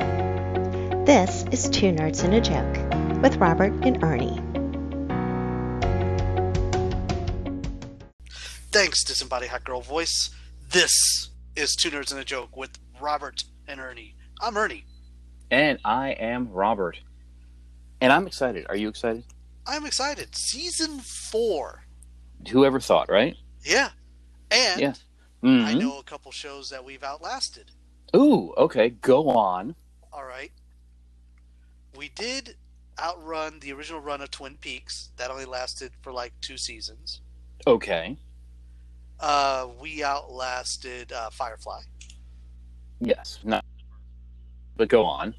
This is Two Nerds and a Joke with Robert and Ernie. Thanks, Disembodied Hot Girl Voice. This is Two Nerds and a Joke with Robert and Ernie. I'm Ernie. And I am Robert. And I'm excited. Are you excited? I'm excited. Season four. Whoever thought, right? Yeah. And Yeah. I Mhm. know a couple shows that we've outlasted. Ooh, okay. Go on. All right. We did outrun the original run of Twin Peaks. That only lasted for like two seasons. Okay. Uh, we outlasted uh, Firefly. Yes. Not. But go on.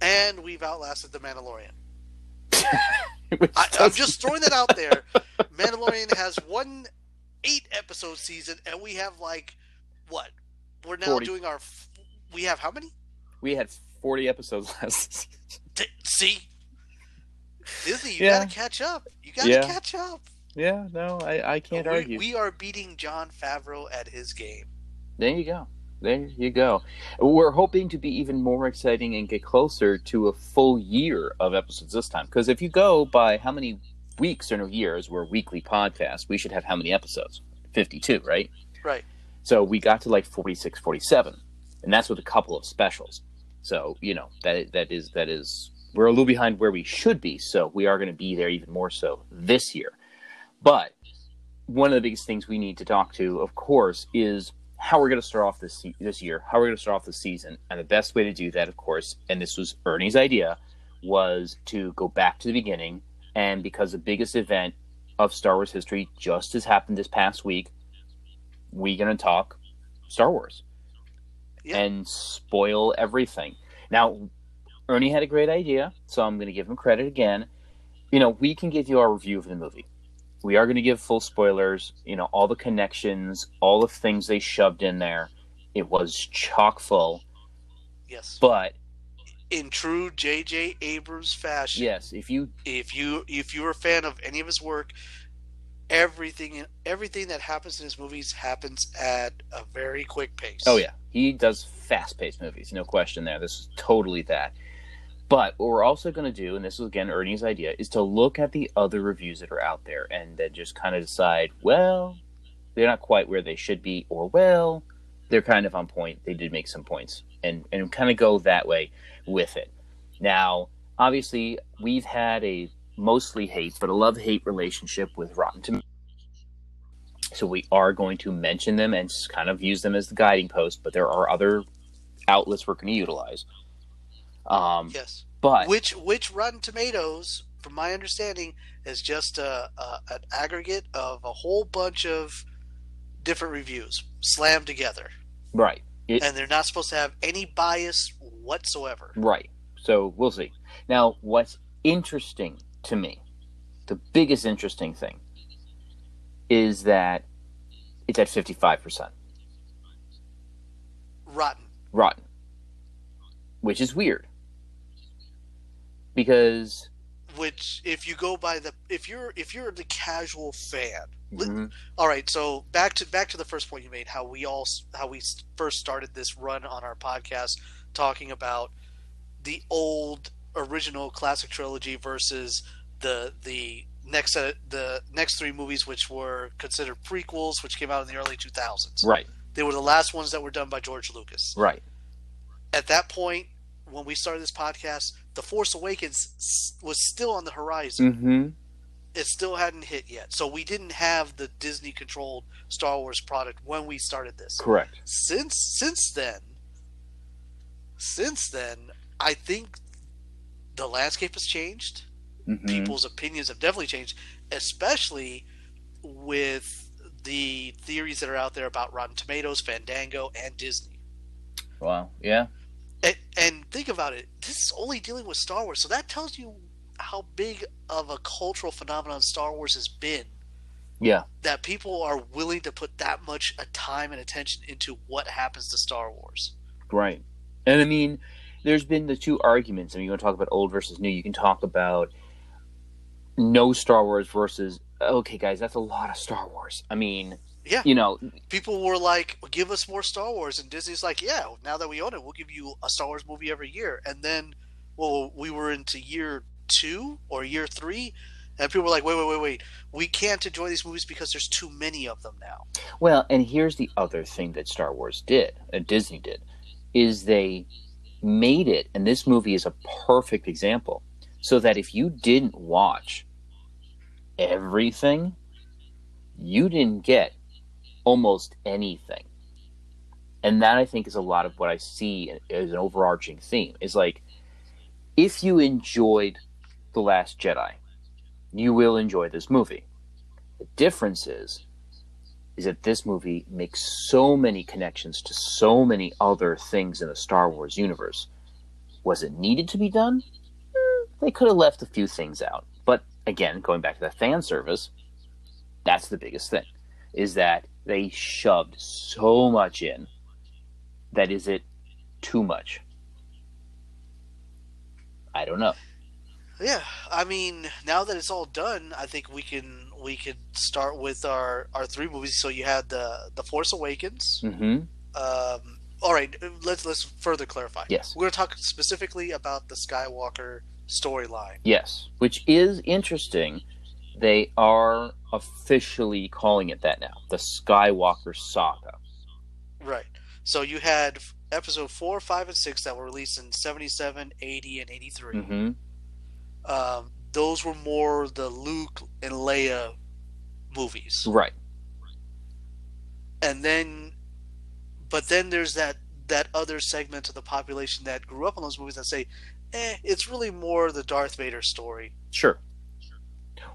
And we've outlasted The Mandalorian. I, I'm just throwing that out there. Mandalorian has one eight episode season, and we have like what? We're now 40. doing our. We have how many? We had 40 episodes last season. See, Disney, you Yeah. gotta catch up. You gotta Yeah. catch up. Yeah, no, I, I can't we, argue. we are beating Jon Favreau at his game. There you go. There you go. We're hoping to be even more exciting and get closer to a full year of episodes this time. Because if you go by how many weeks or no years we're a weekly podcast, we should have how many episodes? 52, right? Right. So we got to like 46, 47. And that's with a couple of specials. So, you know, that that is that is we're a little behind where we should be. So we are going to be there even more so this year. But one of the biggest things we need to talk to, of course, is how we're going to start off this this year. How we're going to start off the season, and the best way to do that, of course, and this was Ernie's idea, was to go back to the beginning. And because the biggest event of Star Wars history just has happened this past week, we're going to talk Star Wars Yeah. and spoil everything. Now, Ernie had a great idea, so I'm going to give him credit again. You know, we can give you our review of the movie. We are going to give full spoilers, you know, all the connections, all the things they shoved in there. It was chock full. Yes. But In true J.J. Abrams fashion, yes, if you if you if you're a fan of any of his work, everything everything that happens in his movies happens at a very quick pace. Oh yeah, he does fast-paced movies, no question there. This is totally that. But what we're also going to do, and this is again Ernie's idea, is to look at the other reviews that are out there and then just kind of decide, well, they're not quite where they should be, or well, they're kind of on point. They did make some points, and and kind of go that way with it. Now, obviously, we've had a mostly hate, but a love-hate relationship with Rotten Tomatoes. So we are going to mention them and kind of use them as the guiding post, but there are other outlets we're going to utilize. Um, Yes. but Which which Rotten Tomatoes, from my understanding, is just a, a an aggregate of a whole bunch of different reviews slammed together, right, it, and they're not supposed to have any bias whatsoever. right. So we'll see. Now, what's interesting to me, the biggest interesting thing, is that it's at fifty-five percent Rotten. rotten, which is weird because Which, if you go by the, if you're if you're the casual fan, Mhm. all right. So back to back to the first point you made, how we all how we first started this run on our podcast, talking about the old original classic trilogy versus the the next set the next three movies, which were considered prequels, which came out in the early 2000s. right, They were the last ones that were done by George Lucas. right, At that point, when we started this podcast, The Force Awakens was still on the horizon mm-hmm. it still hadn't hit yet. So we didn't have the Disney controlled Star Wars product when we started this. correct, Since since then since then, I think the landscape has changed. Mhm. People's opinions have definitely changed, especially with the theories that are out there about Rotten Tomatoes, Fandango, and Disney. Wow, yeah, And, and think about it. This is only dealing with Star Wars, so that tells you how big of a cultural phenomenon Star Wars has been. yeah, That people are willing to put that much uh, time and attention into what happens to Star Wars. Right. And I mean, there's been the two arguments. I mean, you want to talk about old versus new. You can talk about no Star Wars versus, okay, guys, that's a lot of Star Wars. I mean, Yeah. You know, People were like, "Give us more Star Wars," and Disney's like, "Yeah, now that we own it, we'll give you a Star Wars movie every year." And then, well, we were into year two or year three, and people were like, "Wait, wait, wait, wait! We can't enjoy these movies because there's too many of them now." Well, and here's the other thing that Star Wars did, and Disney did, is they made it, and this movie is a perfect example, so that if you didn't watch everything, you didn't get almost anything. And that I think is a lot of what I see as an overarching theme is like if you enjoyed The Last Jedi, you will enjoy this movie. The difference is is that this movie makes so many connections to so many other things in the Star Wars universe. Was it needed to be done? Eh, They could have left a few things out. But again, going back to that fan service, that's the biggest thing. Is that they shoved so much in that is it too much? I don't know. Yeah, I mean, now that it's all done, I think we can we can start with our our three movies. So you had the the Force Awakens. hmm Um, all right, let's let's further clarify. Yes. We're going to talk specifically about the Skywalker storyline. Yes, which is interesting. They are officially calling it that now, the Skywalker Saga. Right. So you had episode 4, 5, and 6 that were released in 77, 80, and 83. hmm Um, those were more the Luke and Leia movies. Right. And then, but then there's that, that other segment of the population that grew up on those movies that say, eh, it's really more the Darth Vader story. Sure.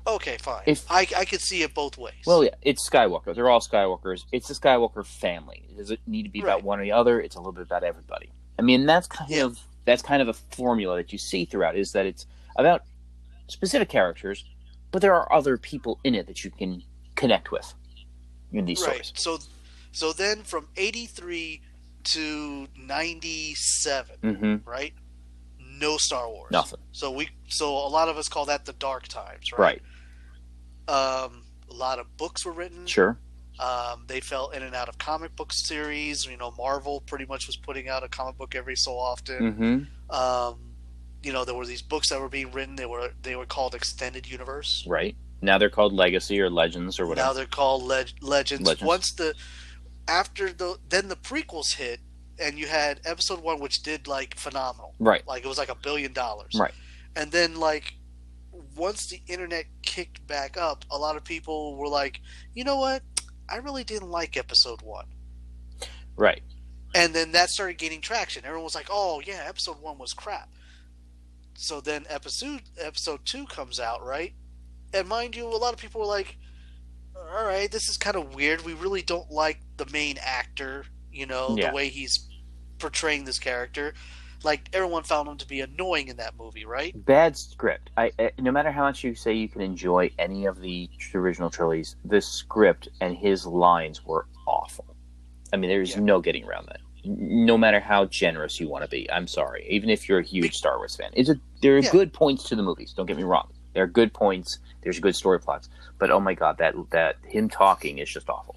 Okay, fine. If- I, I could see it both ways. Well, yeah, it's Skywalker. They're all Skywalkers. It's the Skywalker family. Does it need to be about one or the other? It's a little bit about everybody. I mean, that's kind Yeah. of that's kind of a formula that you see throughout. Is that it's about specific characters, but there are other people in it that you can connect with in these stories. right. stories. So, so then from 83 to 97, Mm-hmm. right? No Star Wars. Nothing. So we so a lot of us call that the dark times, right? Right. Um, a lot of books were written. Sure. Um, they fell in and out of comic book series. You know, Marvel pretty much was putting out a comic book every so often. Mm-hmm. Um, you know, there were these books that were being written. They were they were called extended universe. Right. Now they're called Legacy or Legends or whatever. Now they're called leg- legends. Legends. Once the after the then the prequels hit, and you had episode one, which did like phenomenal. Right. Like it was like a billion dollars. Right. And then like once the internet kicked back up, a lot of people were like, you know what? I really didn't like episode one. Right. And then that started gaining traction. Everyone was like, "Oh yeah, episode one was crap." So then episode episode two comes out, right? And mind you, a lot of people were like, "All right, this is kind of weird. We really don't like the main actor. You know, Yeah. the way he's portraying this character. Like everyone found him to be annoying in that movie, right? Bad script. I, I no matter how much you say you can enjoy any of the original trilogies, the script and his lines were awful. I mean, there's Yeah. no getting around that. No matter how generous you want to be, I'm sorry. Even if you're a huge Star Wars fan, it's a, there are Yeah. good points to the movies. Don't get me wrong. There are good points. There's good story plots. But oh my god, that that him talking is just awful.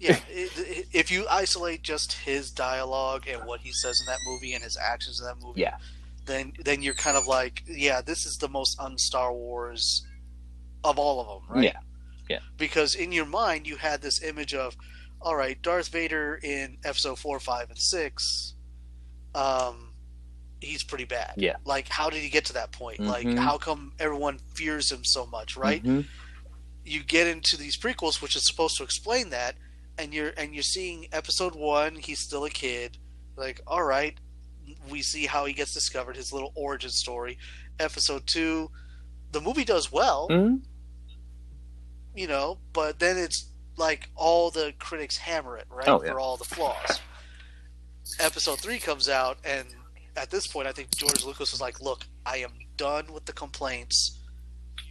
Yeah, it, it, if you isolate just his dialogue and what he says in that movie and his actions in that movie, Yeah. then then you're kind of like, yeah, this is the most un-Star Wars of all of them, right? Yeah. Yeah. Because in your mind, you had this image of, all right, Darth Vader in Episode four, five, and six, um, he's pretty bad. Yeah. Like, how did he get to that point? Like, Mhm. how come everyone fears him so much, right? Mhm. you get into these prequels which is supposed to explain that and you're and you're seeing episode one he's still a kid like all right we see how he gets discovered his little origin story episode two the movie does well Mhm. you know but then it's like all the critics hammer it right Oh, yeah. for all the flaws episode three comes out and at this point i think george lucas was like look i am done with the complaints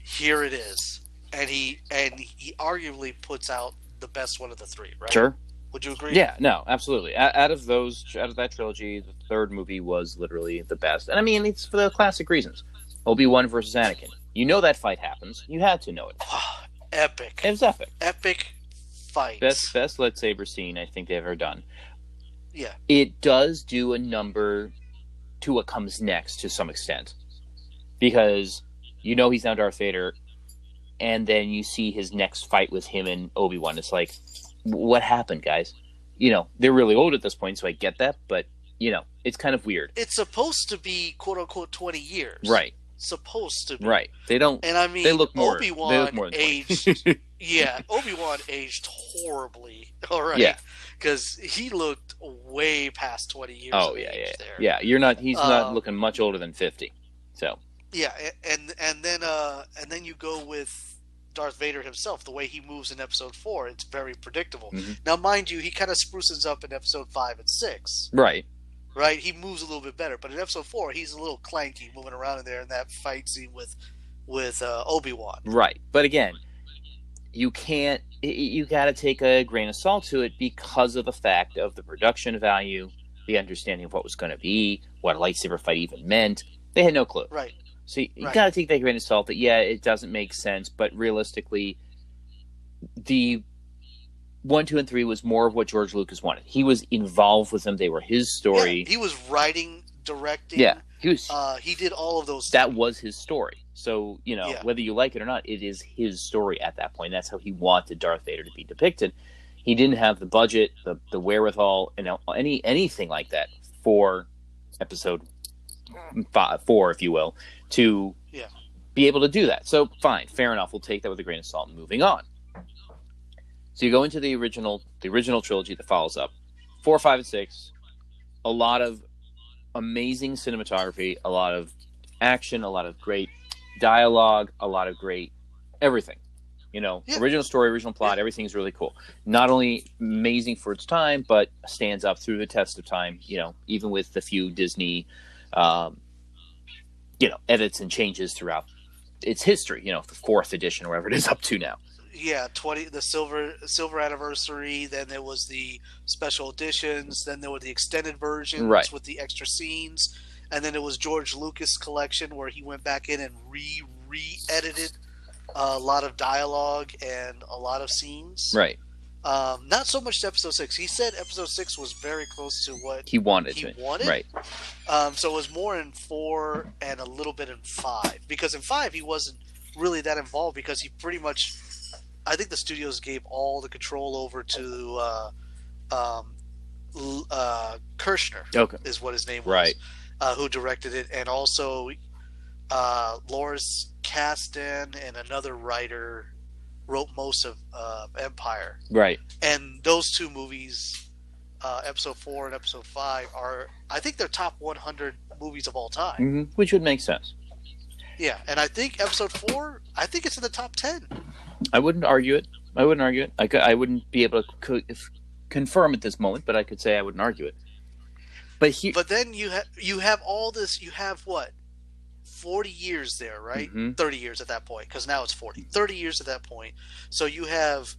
here it is and he and he arguably puts out the best one of the three right Sure. would you agree Yeah, no, absolutely. Out of those, out of that trilogy, the third movie was literally the best, and I mean it's for the classic reasons. Obi Wan versus Anakin. You know that fight happens. You had to know it. epic It was epic. epic fights. best best lightsaber scene I think they've ever done. Yeah. It does do a number to what comes next to some extent. Because you know he's now Darth Vader and then you see his next fight with him and Obi-Wan. It's like what happened, guys? You know, they're really old at this point, so I get that, but you know, it's kind of weird. It's supposed to be quote unquote twenty years. Right. Supposed to be. Right. They don't And I mean they look more Obi Wan more aged yeah, Obi Wan aged horribly. All right. Yeah. Because he looked way past twenty years. Oh yeah, yeah, There. yeah. You're not. He's not Um, looking much older than fifty. So Yeah, and and then uh and then you go with Darth Vader himself. The way he moves in Episode Four, it's very predictable. Mhm. Now, mind you, he kind of spruces up in Episode Five and Six. right, right? He moves a little bit better, but in episode four, he's a little clanky moving around in there in that fight scene with with uh, Obi Wan. right. But again, you can't. You got to take a grain of salt to it because of the fact of the production value, the understanding of what was going to be, what a lightsaber fight even meant. They had no clue. Right. So you, Right. got to take that grain of salt. That yeah, it doesn't make sense, but realistically, the one, two, and three was more of what George Lucas wanted. He was involved with them. They were his story. Yeah, he was writing, directing. Yeah, he was. Uh, he did all of those. that things. was his story. So you know Yeah. whether you like it or not, it is his story at that point. That's how he wanted Darth Vader to be depicted. He didn't have the budget, the the wherewithal, and any anything like that for episode five, four, if you will, to Yeah. be able to do that. So fine, fair enough. We'll take that with a grain of salt. Moving on. So you go into the original, the original trilogy that follows up, four, five, and six. A lot of amazing cinematography, a lot of action, a lot of great dialogue, a lot of great everything. You know, Yeah. original story, original plot, everything's really cool. Not only amazing for its time, but stands up through the test of time. You know, even with the few Disney, um, you know, edits and changes throughout its history. You know, the fourth edition, wherever it is up to now. yeah, twenty the silver silver anniversary. Then there was the special editions. Then there were the extended versions Right. with the extra scenes. And then it was George Lucas collection where he went back in and re re edited a lot of dialogue and a lot of scenes. Right. Um, not so much to episode six. He said episode six was very close to what He wanted he to. wanted. Right. Um, so it was more in four and a little bit in five because in five he wasn't really that involved because he pretty much, I think the studios gave all the control over to uh, um, uh, Kershner Okay. is what his name was, Right. Uh, who directed it, and also uh, Lawrence Kasdan and another writer wrote most of uh, Empire Right. and those two movies, uh, episode four and episode five, are I think they're top 100 movies of all time. hmm Which would make sense. Yeah, and I think episode four, I think it's in the top 10. I wouldn't argue it. I wouldn't argue it. I, could, I wouldn't be able to co- if, confirm at this moment, but I could say I wouldn't argue it. But he, But then you have you have all this. You have what, 40 years there, right? Mhm. 30 years at that point, because now it's 40. 30 years at that point. So you have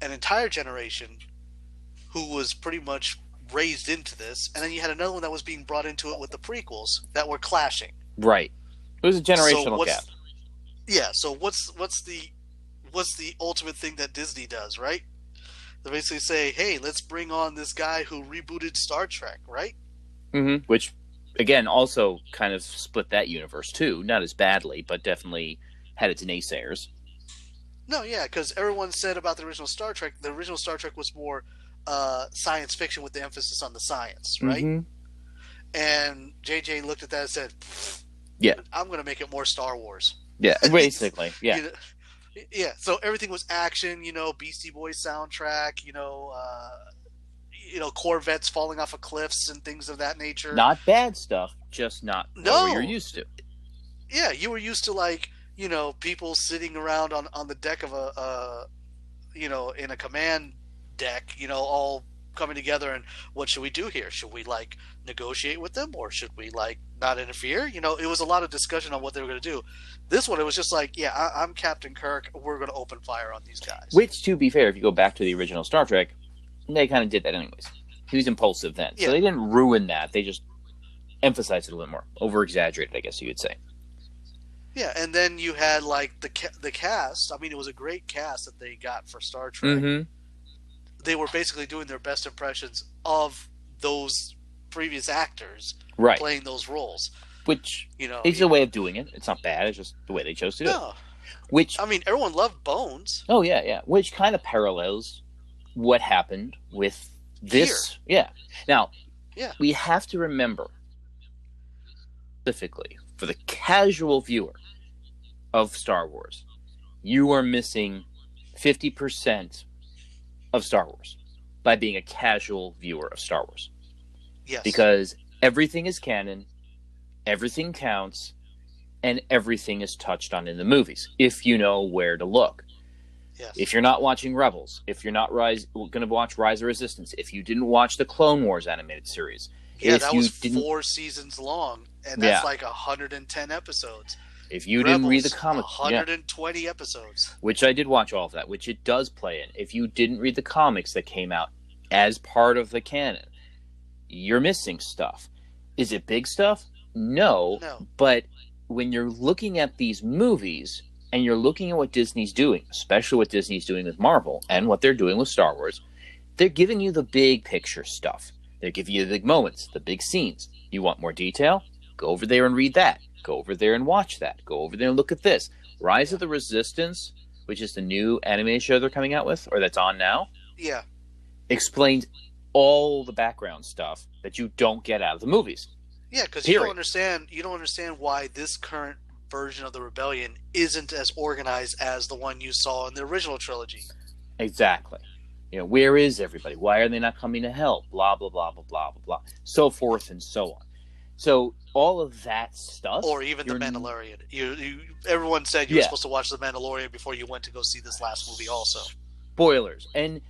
an entire generation who was pretty much raised into this, and then you had another one that was being brought into it with the prequels that were clashing. right, it was a generational what's- gap. Yeah. So what's what's the what's the ultimate thing that Disney does, right? They basically say, "Hey, let's bring on this guy who rebooted Star Trek," right? Hmm Which, again, also kind of split that universe too. Not as badly, but definitely had its naysayers. No, yeah, because everyone said about the original Star Trek, the original Star Trek was more uh, science fiction with the emphasis on the science, right? Mhm. And JJ looked at that and said, Yeah. I'm going to make it more Star Wars." Yeah, basically. Yeah. You know, yeah. So everything was action, you know, Beastie Boys soundtrack, you know, uh, you know, Corvettes falling off of cliffs and things of that nature. Not bad stuff, just not No. what you're used to. yeah, you were used to like, you know, people sitting around on on the deck of a, uh, you know, in a command deck, you know, all coming together and what should we do here? Should we like negotiate with them or should we like not interfere? You know, it was a lot of discussion on what they were going to do. This one, it was just like, yeah, I, I'm Captain Kirk. We're going to open fire on these guys. Which, to be fair, if you go back to the original Star Trek, they kind of did that anyways. He was impulsive then, Yeah. so they didn't ruin that. They just emphasized it a little more, over exaggerated, I guess you could say. Yeah, and then you had like the ca- the cast. I mean, it was a great cast that they got for Star Trek. Mm-hmm. they were basically doing their best impressions of those previous actors right. playing those roles. Which You know, is a way of doing it. It's not bad. It's just the way they chose to do it. Which I mean everyone loved Bones. Oh yeah, yeah. Which kind of parallels what happened with this. Yeah. Now, Yeah. we have to remember specifically for the casual viewer of Star Wars, you are missing fifty percent of Star Wars by being a casual viewer of Star Wars Yes, because everything is canon, everything counts, and everything is touched on in the movies if you know where to look. Yes. If you're not watching Rebels, if you're not rise, going to watch Rise of Resistance, if you didn't watch the Clone Wars animated series, yeah, that was four seasons long, and that's Yeah. like hundred and ten episodes. if you didn't read the Rebels, comics, yeah, 120 episodes. which I did watch all of that, which it does play in. If you didn't read the comics that came out as part of the canon, you're missing stuff. Is it big stuff? No, No, But when you're looking at these movies and you're looking at what Disney's doing, especially what Disney's doing with Marvel and what they're doing with Star Wars, they're giving you the big picture stuff. They're giving you the big moments, the big scenes. You want more detail? Go over there and read that. Go over there and watch that. Go over there and look at this. Rise of the Resistance, which is the new animated show they're coming out with, or that's on now, yeah, explains all the background stuff that you don't get out of the movies. yeah, because you don't understand. You don't understand why this current version of the rebellion isn't as organized as the one you saw in the original trilogy. Exactly. You know, where is everybody? Why are they not coming to help? Blah blah blah blah blah blah blah. So forth and so on. So all of that stuff, or even the Mandalorian. You, you, everyone said you were supposed to watch the Mandalorian before you went to go see this last movie. Also, spoilers. And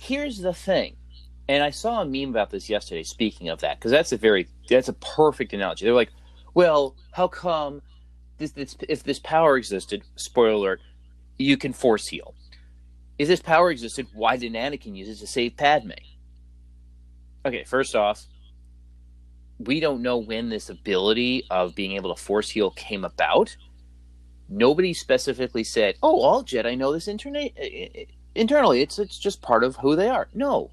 here's the thing. And I saw a meme about this yesterday. Speaking of that, because that's a very that's a perfect analogy. They're like, well, how come this, this if this power existed? Spoiler alert: you can force heal. If this power existed, why didn't Anakin use it to save Padme? Okay, first off, we don't know when this ability of being able to force heal came about. Nobody specifically said, "Oh, all Jedi know this interna- internally. It's it's just part of who they are." No,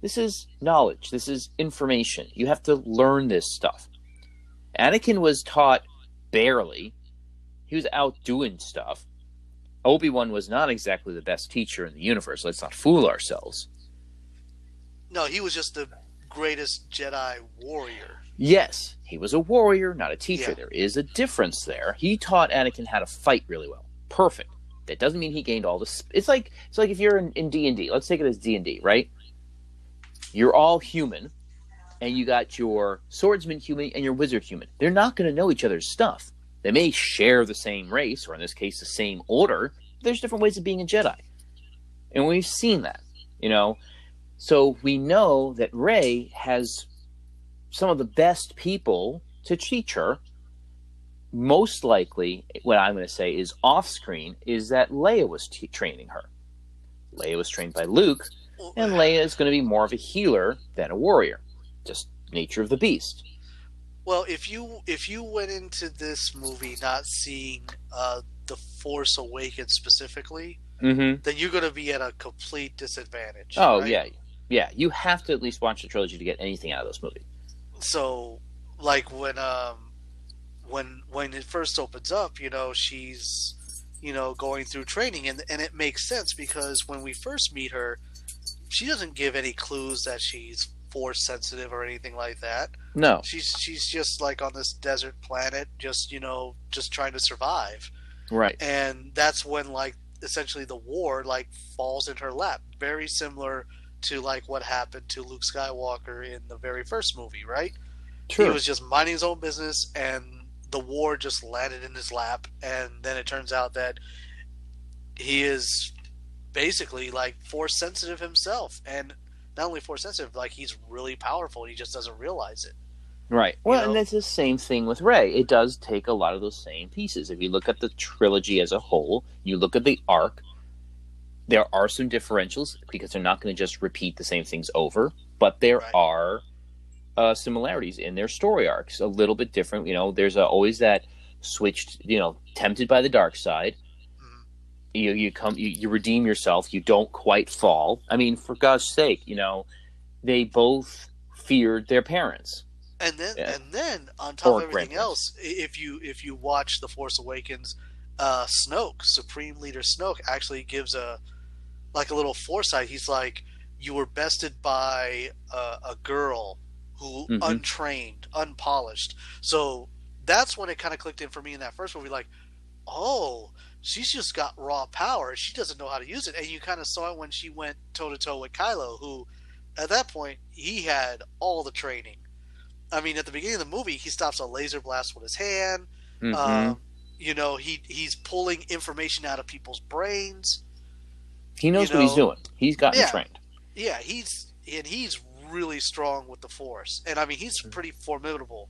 this is knowledge. This is information. You have to learn this stuff. Anakin was taught barely. He was out doing stuff. Obi Wan was not exactly the best teacher in the universe. Let's not fool ourselves. no, he was just the greatest Jedi warrior. Yes, he was a warrior, not a teacher. Yeah. There is a difference there. He taught Anakin how to fight really well. Perfect. That doesn't mean he gained all this. It's like it's like if you're in, in D&D. Let's take it as D&D, right? You're all human and you got your swordsman human and your wizard human. They're not going to know each other's stuff. They may share the same race or in this case the same order. There's different ways of being a Jedi. And we've seen that, you know. So we know that Rey has some of the best people to teach her. Most likely, what I'm going to say is off screen is that Leia was t- training her. Leia was trained by Luke, and Leia is going to be more of a healer than a warrior. Just nature of the beast. Well, if you if you went into this movie not seeing uh, the Force Awakens specifically, Mm-hmm. then you're going to be at a complete disadvantage. Oh right? yeah, yeah. You have to at least watch the trilogy to get anything out of this movie. So, like when um when when it first opens up, you know, she's you know going through training, and and it makes sense because when we first meet her, she doesn't give any clues that she's force sensitive or anything like that. No, She's she's just like on this desert planet, just you know, just trying to survive. right. and that's when like essentially the war like falls in her lap very similar to like what happened to luke skywalker in the very first movie right True. he was just minding his own business and the war just landed in his lap and then it turns out that he is basically like force sensitive himself and not only force sensitive like he's really powerful and he just doesn't realize it Right. Well, know? and it's the same thing with Rey. It does take a lot of those same pieces. If you look at the trilogy as a whole, you look at the arc, there are some differentials because they're not going to just repeat the same things over, but there Right. are uh, similarities in their story arcs, a little bit different. You know, there's uh always that switched, you know, tempted by the dark side. You you come you, you redeem yourself you don't quite fall i mean for god's sake you know they both feared their parents and then Yeah. and then on top Or of everything grandparents. else, if you if you watch The Force Awakens, uh, Snoke, Supreme Leader Snoke, actually gives a like a little foresight. He's like, "You were bested by a, a girl who Mhm. untrained, unpolished." So that's when it kind of clicked in for me in that first movie. Like, oh, she's just got raw power. She doesn't know how to use it. And you kind of saw it when she went toe to toe with Kylo, who at that point he had all the training. I mean, at the beginning of the movie, he stops a laser blast with his hand. Mhm. Um, you know, he he's pulling information out of people's brains. he knows you what he's doing he's gotten yeah. trained Yeah, he's and he's really strong with the Force, and I mean, he's pretty formidable.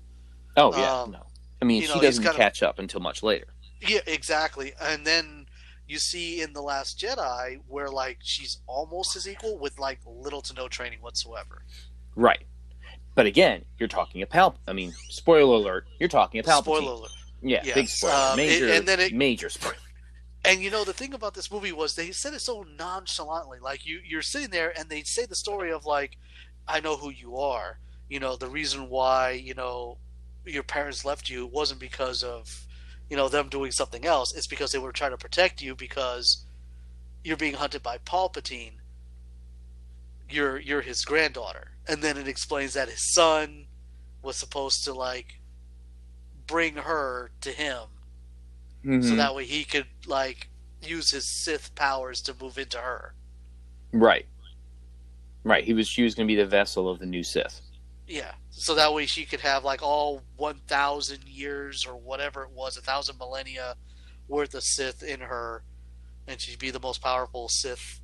oh yeah Um, no i mean you she know, he's doesn't kind of- catch up until much later Yeah, exactly. And then you see in the Last Jedi where like she's almost as equal with like little to no training whatsoever. right but again you're talking a palp i mean spoiler alert you're talking a palpatine Spoiler alert. yeah Yes, big spoiler um, major and then it- major spoiler And you know the thing about this movie was they said it so nonchalantly. Like you, you're sitting there and they say the story of like, I know who you are. You know the reason why you know your parents left you wasn't because of you know them doing something else. It's because they were trying to protect you because you're being hunted by Palpatine. You're you're his granddaughter, and then it explains that his son was supposed to like bring her to him so Mhm. that way he could like use his Sith powers to move into her. right right he was she was going to be the vessel of the new sith Yeah, so that way she could have like all one thousand years or whatever it was, a thousand millennia worth of Sith in her, and she'd be the most powerful Sith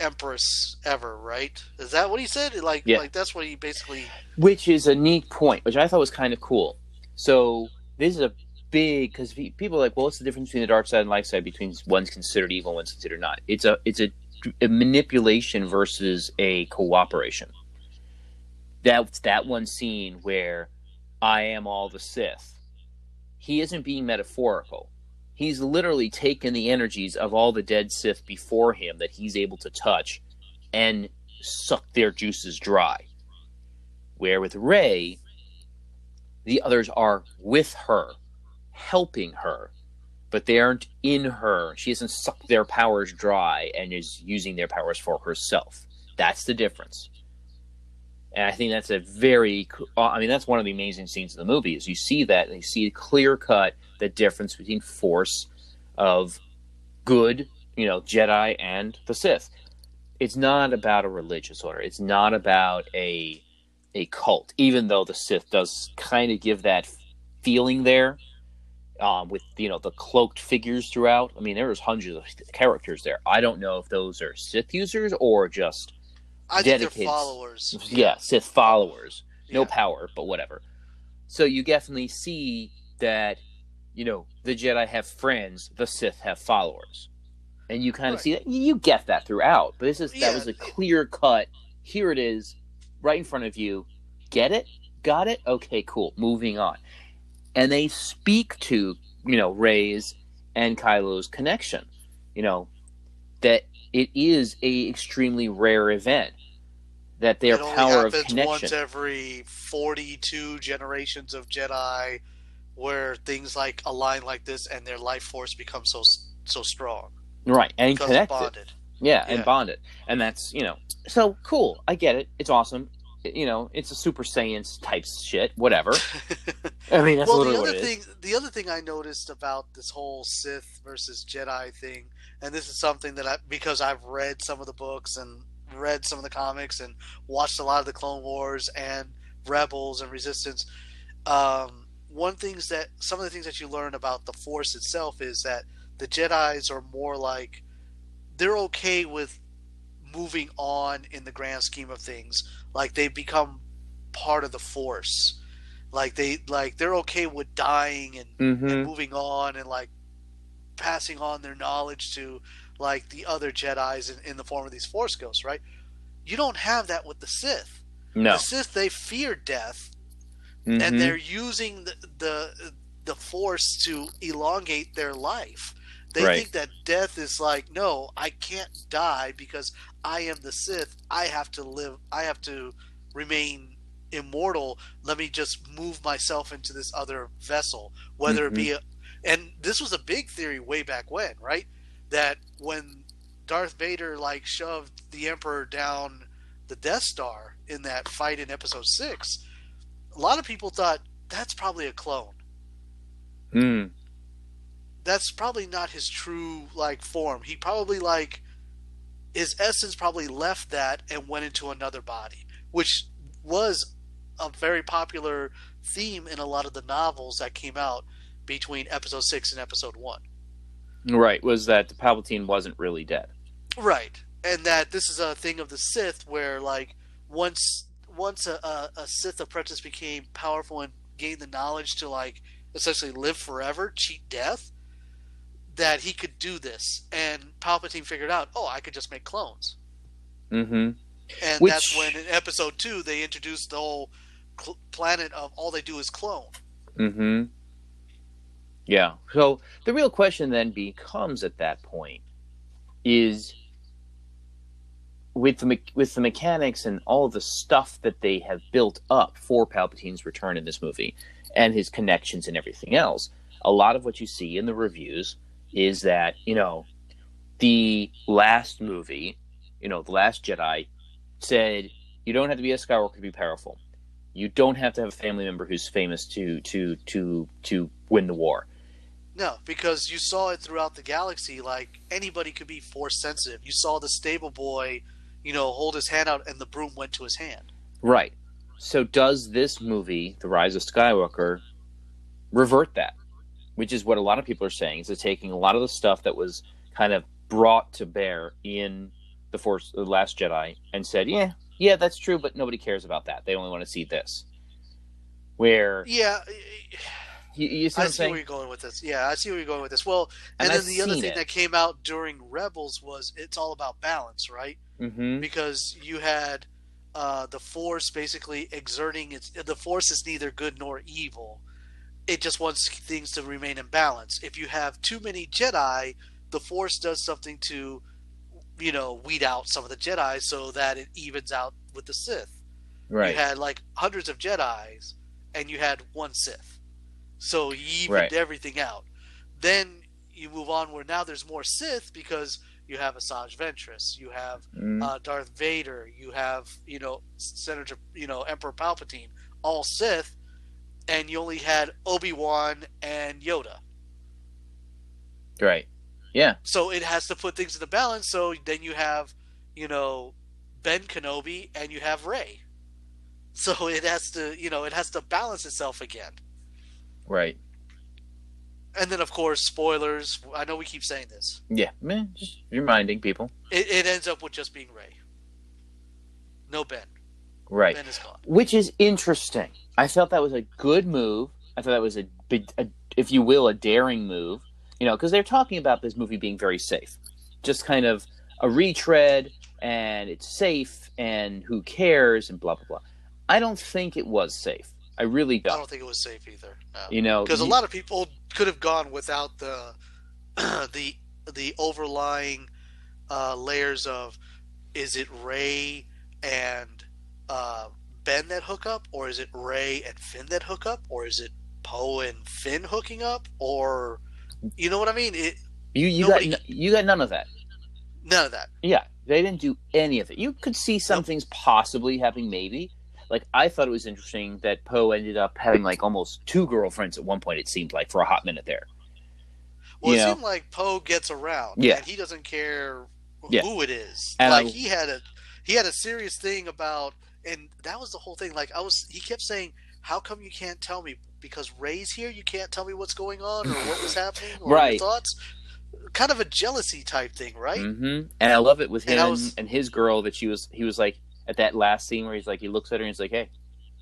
empress ever. Right? Is that what he said? Like, Yeah. like that's what he basically. which is a neat point, which I thought was kind of cool. So this is a big because people are like, well, what's the difference between the dark side and light side? Between one's considered evil, one's considered not. It's a it's a, a manipulation versus a cooperation. That's that one scene where I am all the Sith. He isn't being metaphorical. He's literally taken the energies of all the dead Sith before him that he's able to touch and suck their juices dry. Where with Rey, the others are with her, helping her, but they aren't in her. She hasn't sucked their powers dry and is using their powers for herself. That's the difference. And I think that's a very, uh, I mean, that's one of the amazing scenes of the movie is you see that, and you see a clear cut the difference between force of good, you know, Jedi and the Sith. It's not about a religious order. It's not about a a cult, even though the Sith does kind of give that feeling there, um, with you know the cloaked figures throughout. I mean, there's hundreds of characters there. I don't know if those are Sith users or just I think Dedicated. followers. yeah Sith followers. No Yeah. power, but whatever. So you definitely see that you know the Jedi have friends, the Sith have followers, and you kind of Right. see that. You get that throughout, but this is Yeah. that was a clear cut. Here it is, right in front of you. Get it? Got it? Okay, cool. Moving on. And they speak to you know Rey's and Kylo's connection. You know that it is a extremely rare event. That their it only power of happens connection. once every 42 generations of Jedi, where things like align like this and their life force becomes so so strong. Right and connected. bonded. yeah, Yeah. and bonded. And that's you know so cool. I get it. It's awesome. You know it's a super saiyan type shit whatever. I mean that's well, the other what thing, the other thing I noticed about this whole Sith versus Jedi thing, and this is something that I because I've read some of the books and read some of the comics and watched a lot of the Clone Wars and Rebels and Resistance. Um, one things that some of the things that you learn about the Force itself is that the Jedi's are more like they're okay with moving on in the grand scheme of things. Like they become part of the Force like they like they're okay with dying and, and hmm moving on and like passing on their knowledge to like the other Jedi's in, in the form of these Force ghosts, right? You don't have that with the Sith. no The Sith they fear death, Mhm. and they're using the, the the Force to elongate their life. They Right. think that death is like, no, I can't die because I am the Sith. I have to live. I have to remain immortal. Let me just move myself into this other vessel, whether it be Mm-hmm. a. And this was a big theory way back when, right? That when Darth Vader like shoved the Emperor down the Death Star in that fight in Episode Six, a lot of people thought that's probably a clone Hmm. that's probably not his true like form. He probably like his essence probably left that and went into another body, which was a very popular theme in a lot of the novels that came out between episode 6 and episode 1. Right. Was that Palpatine wasn't really dead? Right. And that this is a thing of the Sith where like once once a, a, a Sith apprentice became powerful and gained the knowledge to like essentially live forever, cheat death, that he could do this. And Palpatine figured out, oh, I could just make clones. Mm-hmm. And Which- that's when in episode two they introduced the whole cl- planet of all they do is clone. Mm-hmm. Yeah. So the real question then becomes at that point is with the me- with the mechanics and all the stuff that they have built up for Palpatine's return in this movie and his connections and everything else. A lot of what you see in the reviews is that you know the last movie, you know, the Last Jedi said you don't have to be a Skywalker to be powerful. You don't have to have a family member who's famous to to to to win the war. No, because you saw it throughout the galaxy. Like anybody could be force sensitive. You saw the stable boy, you know, hold his hand out and the broom went to his hand. Right. So does this movie, The Rise of Skywalker, revert that? Which is what a lot of people are saying. Is it's taking a lot of the stuff that was kind of brought to bear in the Force, the Last Jedi, and said, "Yeah, yeah, that's true, but nobody cares about that. They only want to see this." Where Yeah, you, you see I see saying? where you're going with this. Yeah, I see where you're going with this. Well, and, And then I've the other thing it. that came out during Rebels was it's all about balance, right? Mm-hmm. Because you had uh, the Force basically exerting its. The Force is neither good nor evil. It just wants things to remain in balance. If you have too many Jedi, the Force does something to, you know, weed out some of the Jedi so that it evens out with the Sith. Right. You had like hundreds of Jedi's, and you had one Sith. So he evened Right. everything out. Then you move on where now there's more Sith because you have Asajj Ventress, you have Mm. uh, Darth Vader, you have you know Senator, you know Emperor Palpatine, all Sith, and you only had Obi Wan and Yoda. right. Yeah. So it has to put things in the balance. So then you have, you know, Ben Kenobi and you have Rey. So it has to, you know, it has to balance itself again. Right. And then, of course, spoilers. I know we keep saying this. Yeah. Man, just reminding people. It, it ends up with just being Rey. No Ben. Right. Ben is gone. which is interesting. I felt that was a good move. I thought that was a, big, a if you will, a daring move. You know, because they're talking about this movie being very safe, just kind of a retread, and it's safe, and who cares, and blah blah blah. I don't think it was safe. I really don't. I don't think it was safe either. No. You know, because a lot of people could have gone without the the the overlying uh, layers of is it Rey and uh, Ben that hook up, or is it Rey and Finn that hook up, or is it Poe and Finn hooking up, or you know what I mean? It you you nobody- got you got none of that. none of that. Yeah, they didn't do any of it. You could see some Nope. things possibly happening, maybe. Like I thought it was interesting that Poe ended up having like almost two girlfriends at one point. It seemed like for a hot minute there. Well, You it know. seemed like Poe gets around, Yeah. and he doesn't care Yeah. who it is. And like I- he had a he had a serious thing about, and that was the whole thing. Like I was, he kept saying, "How come you can't tell me? Because Rey's here, you can't tell me what's going on or what was happening or Right. your thoughts." Kind of a jealousy type thing, right? hmm And I love it with him And and, his girl that she was. He was like at that last scene where he's like he looks at her and he's like, "Hey,"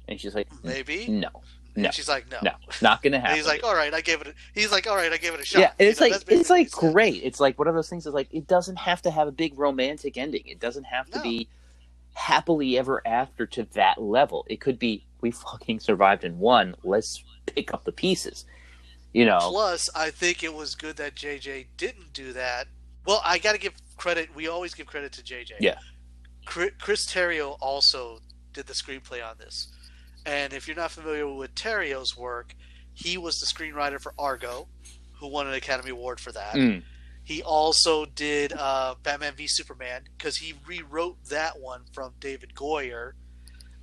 and she's like, mm, Maybe. "No, And no, she's like, "No." no, not gonna And happen." he's like, "All right, I gave it." A, he's like, "All right, I gave it a shot." yeah, and You it's know, like it's like great. It's like one of those things. Is like it doesn't have to have a big romantic ending. It doesn't have to No. be happily ever after to that level. It could be we fucking survived and won. Let's pick up the pieces. You know, Plus, I think it was good that JJ didn't do that. Well, I got to give credit. We always give credit to JJ. Yeah. Chri- Chris Terrio also did the screenplay on this. And if you're not familiar with Terrio's work, he was the screenwriter for Argo, who won an Academy Award for that. Mm. He also did uh, Batman v Superman because he rewrote that one from David Goyer.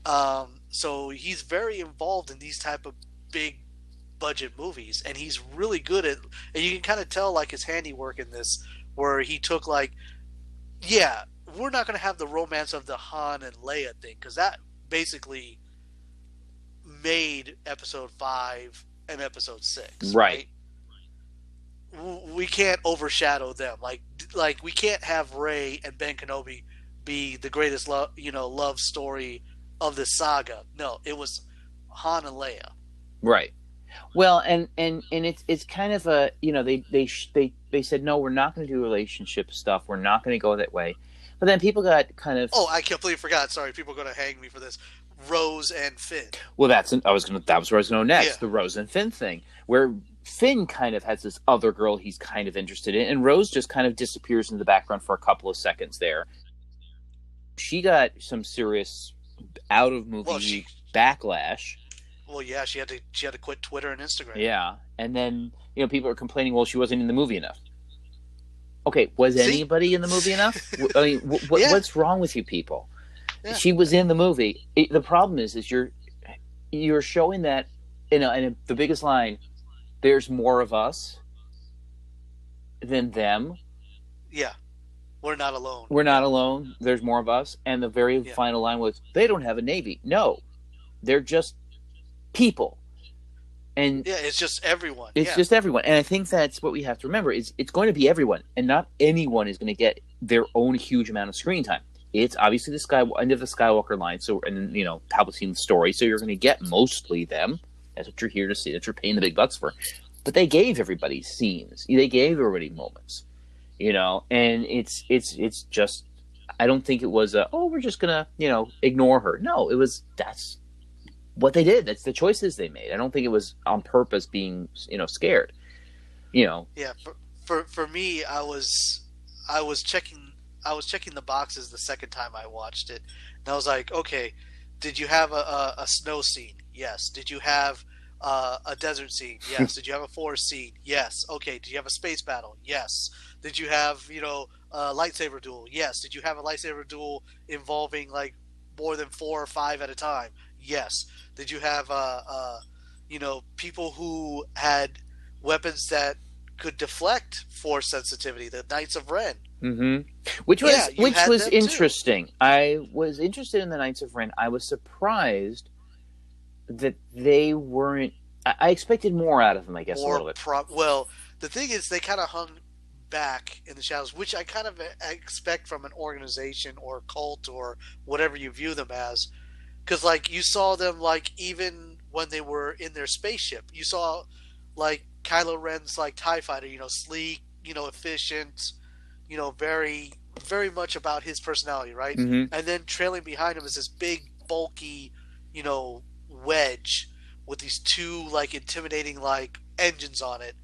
Um, so he's very involved in these type of big budget movies, and he's really good at. And you can kind of tell like his handiwork in this, where he took like, yeah, we're not going to have the romance of the Han and Leia thing because that basically made Episode Five and Episode Six, Right. W- We can't overshadow them. Like, like we can't have Rey and Ben Kenobi be the greatest love, you know, love story of the saga. No, it was Han and Leia. Right. Well, and and and it's it's kind of a you know they they they they said no, we're not going to do relationship stuff. We're not going to go that way. But then people got kind of Oh, I completely forgot. Sorry, people are going to hang me for this. Rose and Finn. well, that's I was gonna that was where I was going to next. Yeah. The Rose and Finn thing, where Finn kind of has this other girl he's kind of interested in, and Rose just kind of disappears in the background for a couple of seconds there. She got some serious out of movie Well, she- backlash. Well, yeah, she had to she had to quit Twitter and Instagram. Yeah, and then you know people are complaining. Well, she wasn't in the movie enough. Okay, was See? anybody in the movie enough? I mean, wh- wh- Yeah. what's wrong with you people? Yeah. She was in the movie. It, the problem is, is you're you're showing that you know, and the biggest line, "There's more of us than them. Yeah. We're not alone. We're not alone. There's more of us." And the very Yeah. final line was, "They don't have a navy. No, they're just people." And Yeah, it's just everyone. It's yeah. just everyone, and I think that's what we have to remember: is it's going to be everyone, and not anyone is going to get their own huge amount of screen time. It's obviously the sky end of the Skywalker line, so and you know Palpatine's story, so you're going to get mostly them. That's what you're here to see. That you're paying the big bucks for. But they gave everybody scenes. They gave everybody moments, you know, and it's it's it's just. I don't think it was a oh we're just gonna you know ignore her. No, it was that's what they did. That's the choices they made. I don't think it was on purpose being you know scared. You know, Yeah, for, for for me, I was I was checking I was checking the boxes the second time I watched it, and I was like, okay, did you have a, a, a snow scene? Yes. Did you have uh, a desert scene? Yes. did you have a forest scene? Yes. Okay. Did you have a space battle? Yes. Did you have you know a lightsaber duel? Yes. Did you have a lightsaber duel involving like more than four or five at a time? Yes. Did you have uh, uh, you know people who had weapons that could deflect force sensitivity. The Knights of Ren. Mm-hmm. which was Yeah, which was them too. interesting. I was interested in the Knights of Ren. I was surprised that they weren't. I, expected more out of them. I guess a little bit. pro- well, the thing is, they kind of hung back in the shadows, which I kind of expect from an organization or cult or whatever you view them as. Because like you saw them like even when they were in their spaceship, you saw like Kylo Ren's like Tie Fighter, you know, sleek, you know, efficient, you know, very very much about his personality, right? hmm and then trailing behind him is this big bulky you know wedge with these two like intimidating like engines on it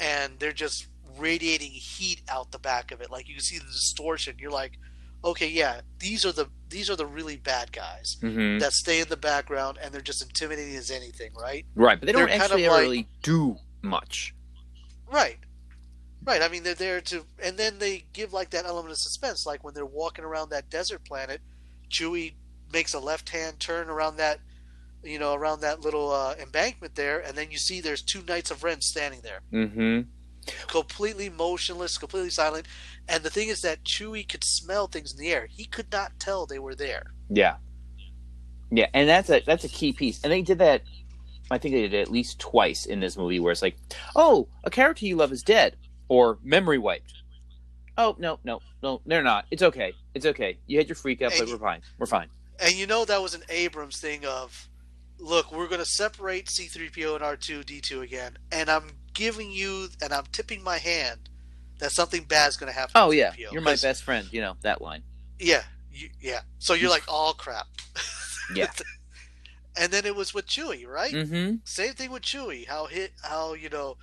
and they're just radiating heat out the back of it like you can see the distortion you're like okay yeah these are the these are the really bad guys hmm that stay in the background and they're just intimidating as anything right Right, but they don't They're kind of actually like- really do much. Right. Right. I mean, they're there to, and then they give like that element of suspense, like when they're walking around that desert planet, Chewie makes a left-hand turn around that, you know, around that little uh, embankment there, and then you see there's two Knights of Ren standing there, hmm completely motionless, completely silent. And the thing is that Chewie could smell things in the air; he could not tell they were there. Yeah, yeah, and that's a that's a key piece. And they did that. I think they did it at least twice in this movie, where it's like, "Oh, a character you love is dead," or "memory wiped." Oh no, no, no, they're not. It's okay. It's okay. You had your freak out, but we're fine. We're fine. And you know that was an Abrams thing of, look, we're going to separate C3PO and R2D2 again, and I'm giving you, and I'm tipping my hand that something bad's going to happen. Oh to yeah, 3PO. you're my best friend. You know that line. Yeah, you, yeah. So you're like, oh crap. Yeah. And then it was with Chewie, right? Mm-hmm. Same thing with Chewie. How hit how you know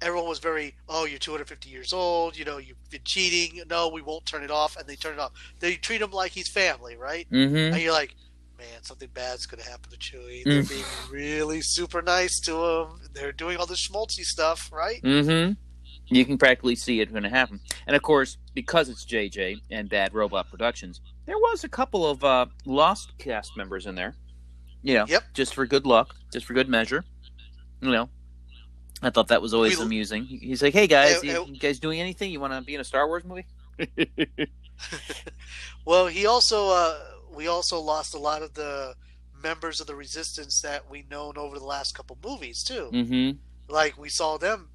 everyone was very oh you're 250 years old you know you've been cheating no we won't turn it off and they turn it off they treat him like he's family right Mm-hmm. and you're like man something bad's gonna happen to Chewie they're Mm. being really super nice to him they're doing all this schmaltzy stuff right Mm-hmm. You can practically see it going to happen. And of course, because it's JJ and Bad Robot Productions, there was a couple of uh, lost cast members in there. You know, Yep. just for good luck, just for good measure. You know, I thought that was always We- amusing. He's like, "Hey guys, Uh, you, you guys doing anything? You want to be in a Star Wars movie?" well he also uh we also lost a lot of the members of the resistance that we known over the last couple movies too mm-hmm. like we saw them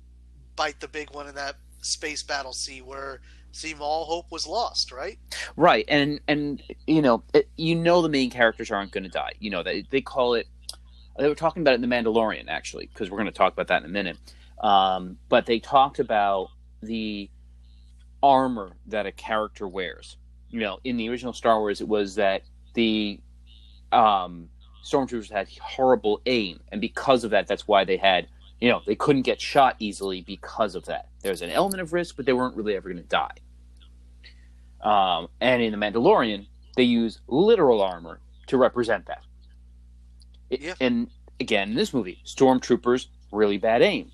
bite the big one in that space battle scene where seemed all hope was lost right Right, and and you know, it, you know, the main characters aren't going to die. You know, they they call it. They were talking about it in the Mandalorian actually, because we're going to talk about that in a minute. Um, but they talked about the armor that a character wears. You know, in the original Star Wars, it was that the um, stormtroopers had horrible aim, and because of that, that's why they had. You know, they couldn't get shot easily because of that. There's an element of risk, but they weren't really ever going to die. Um, and in the Mandalorian, they use literal armor to represent that. It- Yeah. And again, in this movie, stormtroopers really bad aim.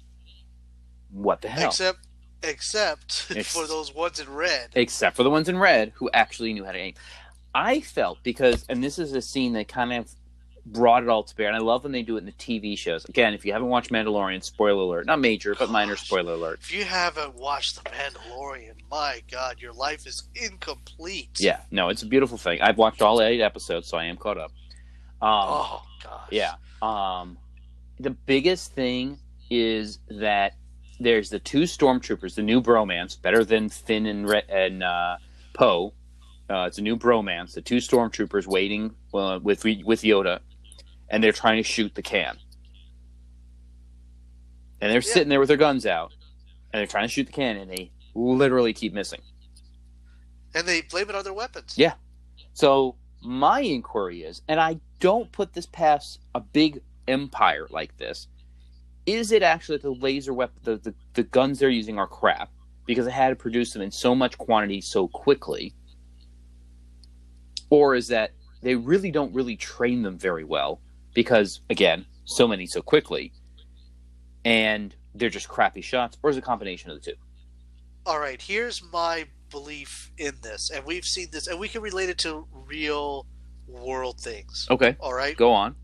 What the hell? except except Ex- for those ones in red Except for the ones in red who actually knew how to aim. I felt because, and this is a scene that kind of brought it all to bear, and I love when they do it in the TV shows. Again, if you haven't watched Mandalorian, spoiler alert, not major, but minor spoiler alert. If you haven't watched The Mandalorian, my God, your life is incomplete. Yeah, no, it's a beautiful thing. I've watched all eight episodes, so I am caught up. Um, Oh gosh. Yeah. Um, the biggest thing is that there's the two stormtroopers, the new bromance, better than Finn and Re- and uh, Poe. Uh, it's a new bromance. The two stormtroopers waiting uh, with with Yoda, and they're trying to shoot the can. And they're Yeah. sitting there with their guns out, and they're trying to shoot the can, and they literally keep missing. And they blame it on their weapons. Yeah. So my inquiry is, and I don't put this past a big empire like this, is it actually that the laser weapon, the, the, the guns they're using are crap because they had to produce them in so much quantity so quickly? Or is that they really don't really train them very well because, again, so many so quickly, and they're just crappy shots? Or is it a combination of the two? All right, here's my belief in this, and we've seen this, and we can relate it to real world things. Okay, All right, go on.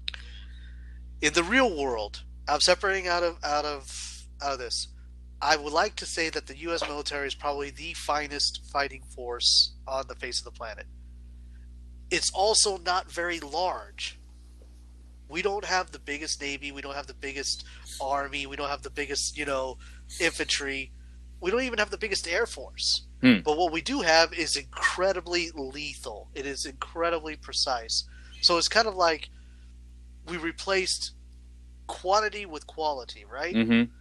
in the real world, I'm separating out of out of out of this. I would like to say that the U.S. military is probably the finest fighting force on the face of the planet. It's also not very large. We don't have the biggest navy. We don't have the biggest army. We don't have the biggest, you know, infantry. We don't even have the biggest air force. Hmm. But what we do have is incredibly lethal. It is incredibly precise. So it's kind of like we replaced quantity with quality, right? Mm-hmm.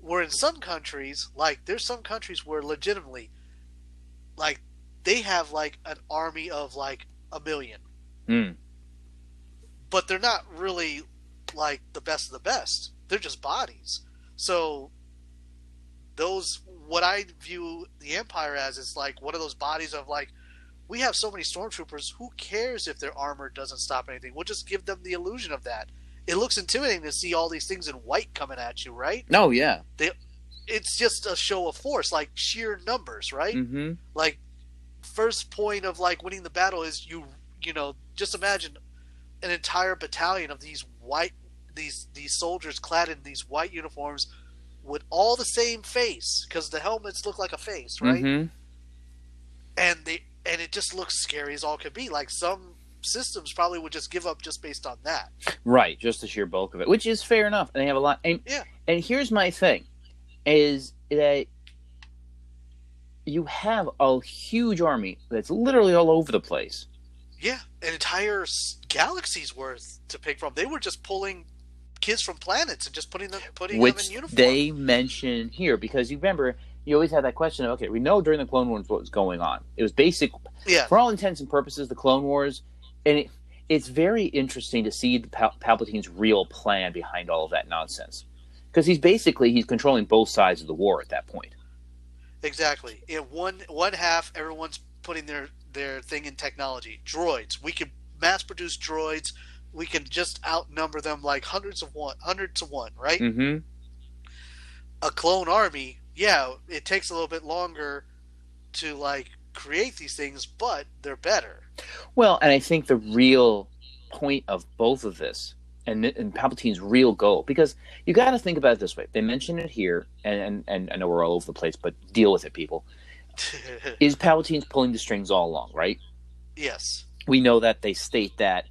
where in some countries, like there's some countries where legitimately, like they have like an army of like a million, Mm. but they're not really like the best of the best. They're just bodies. So those what I view the Empire as is like one of those bodies of like we have so many stormtroopers. Who cares if their armor doesn't stop anything? We'll just give them the illusion of that. It looks intimidating to see all these things in white coming at you, right? No, yeah. it's just a show of force, like sheer numbers, right? Mm-hmm. Like first point of like winning the battle is you you know just imagine an entire battalion of these white these these soldiers clad in these white uniforms with all the same face because the helmets look like a face, right? Mm-hmm. And they and it just looks scary as all could be. Like some systems probably would just give up just based on that. Right, just the sheer bulk of it, which is fair enough. And they have a lot. And Yeah. and here's my thing, is that you have a huge army that's literally all over the place. Yeah, an entire galaxy's worth to pick from. They were just pulling kids from planets and just putting them putting them in uniform. they mention here because you remember you always had that question of okay we know during the clone wars what was going on it was basic yeah, for all intents and purposes the clone wars and it, it's very interesting to see the Pal- Palpatine's real plan behind all of that nonsense, because he's basically he's controlling both sides of the war at that point. Exactly. In one one half, everyone's putting their their thing in technology. Droids. We can mass produce droids. We can just outnumber them like hundreds of one, hundreds to one, right? Mm-hmm. A clone army, yeah, it takes a little bit longer to like create these things, but they're better. Well, and I think the real point of both of this and, and Palpatine's real goal, because you got to think about it this way. They mention it here, and, and, and I know we're all over the place, but deal with it, people. Is Palpatine's pulling the strings all along, right? yes. We know that they state that.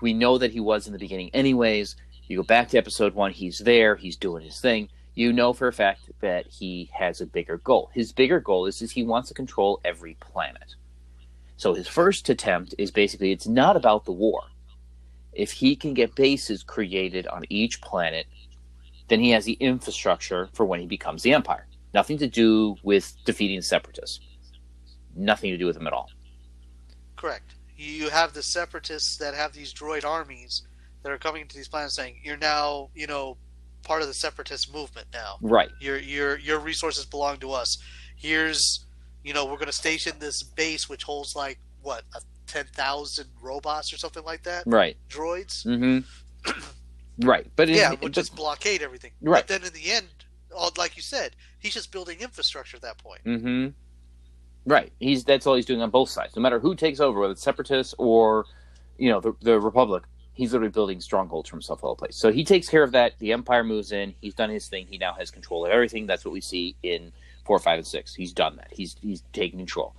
We know that he was in the beginning, anyways. You go back to episode one, he's there, he's doing his thing. You know for a fact that he has a bigger goal. His bigger goal is, is he wants to control every planet. So his first attempt is basically it's not about the war. If he can get bases created on each planet, then he has the infrastructure for when he becomes the Empire. Nothing to do with defeating separatists. Nothing to do with them at all. Correct. You have the separatists that have these droid armies that are coming into these planets saying, "You're now, you know, part of the separatist movement now. Right. Your your your resources belong to us. Here's, you know, we're going to station this base which holds like what a ten thousand robots or something like that, Right. droids. Mm-hmm. right. But it- yeah, we'll but- just blockade everything. Right. But then in the end, all, like you said, he's just building infrastructure at that point. Mm-hmm. Right. He's that's all he's doing on both sides. No matter who takes over, whether it's separatists or, you know, the the Republic, he's literally building strongholds for himself all the place. So he takes care of that. The Empire moves in. He's done his thing. He now has control of everything. That's what we see in four, five, and six. He's done that. He's he's taking control.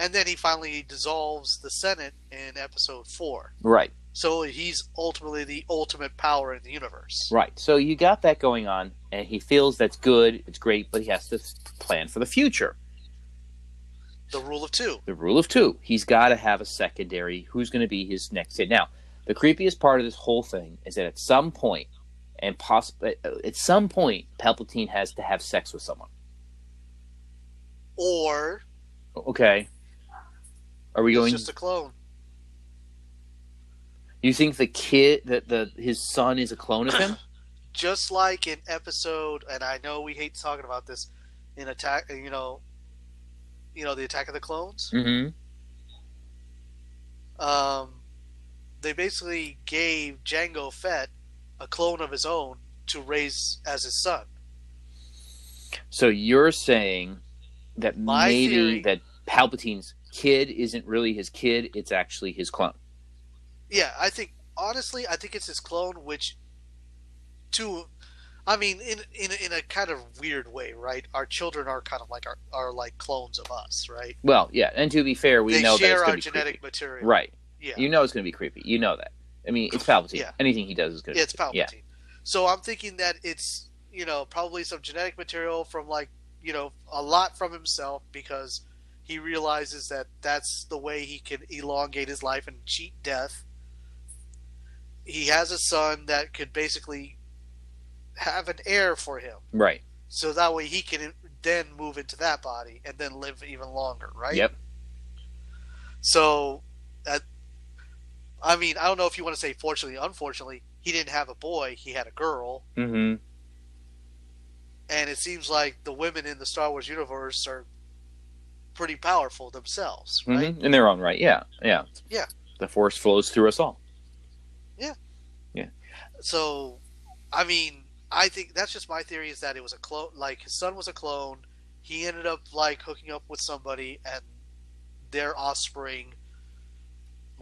And then he finally dissolves the Senate in episode four. Right. So he's ultimately the ultimate power in the universe. Right. So you got that going on, and he feels that's good. It's great, but he has to plan for the future. The rule of two. the rule of two. He's got to have a secondary. Who's going to be his next hit? Now, the creepiest part of this whole thing is that at some point, and possibly at some point, Palpatine has to have sex with someone. Or Okay. Are we he's going? just a clone. You think the kid, that the his son, is a clone of him? Just like in episode, and I know we hate talking about this, in attack, you know, you know, the Attack of the Clones. mm-hmm. Um, they basically gave Jango Fett a clone of his own to raise as his son. So you're saying that My maybe theory- that Palpatine's kid isn't really his kid; it's actually his clone. Yeah, I think honestly, I think it's his clone, which, to, I mean, in in in a kind of weird way, right? Our children are kind of like our are like clones of us, right? Well, yeah. And to be fair, we they know that share it's our be genetic creepy. material, right. Yeah, You know it's going to be creepy. You know that. I mean, it's Palpatine. Yeah. Anything he does is good. yeah, it's Palpatine. Yeah. So I'm thinking that it's you know probably some genetic material from like you know a lot from himself because he realizes that that's the way he can elongate his life and cheat death. He has a son that could basically have an heir for him, Right. so that way he can then move into that body and then live even longer, right? Yep. So, that, I mean, I don't know if you want to say fortunately, unfortunately, he didn't have a boy; he had a girl, Mm-hmm. and it seems like the women in the Star Wars universe are pretty powerful themselves, mm-hmm. right? In their own right. Yeah. Yeah. Yeah. The force flows through us all. Yeah, yeah. So, I mean, I think that's just my theory is that it was a clone. Like his son was a clone. He ended up like hooking up with somebody, and their offspring.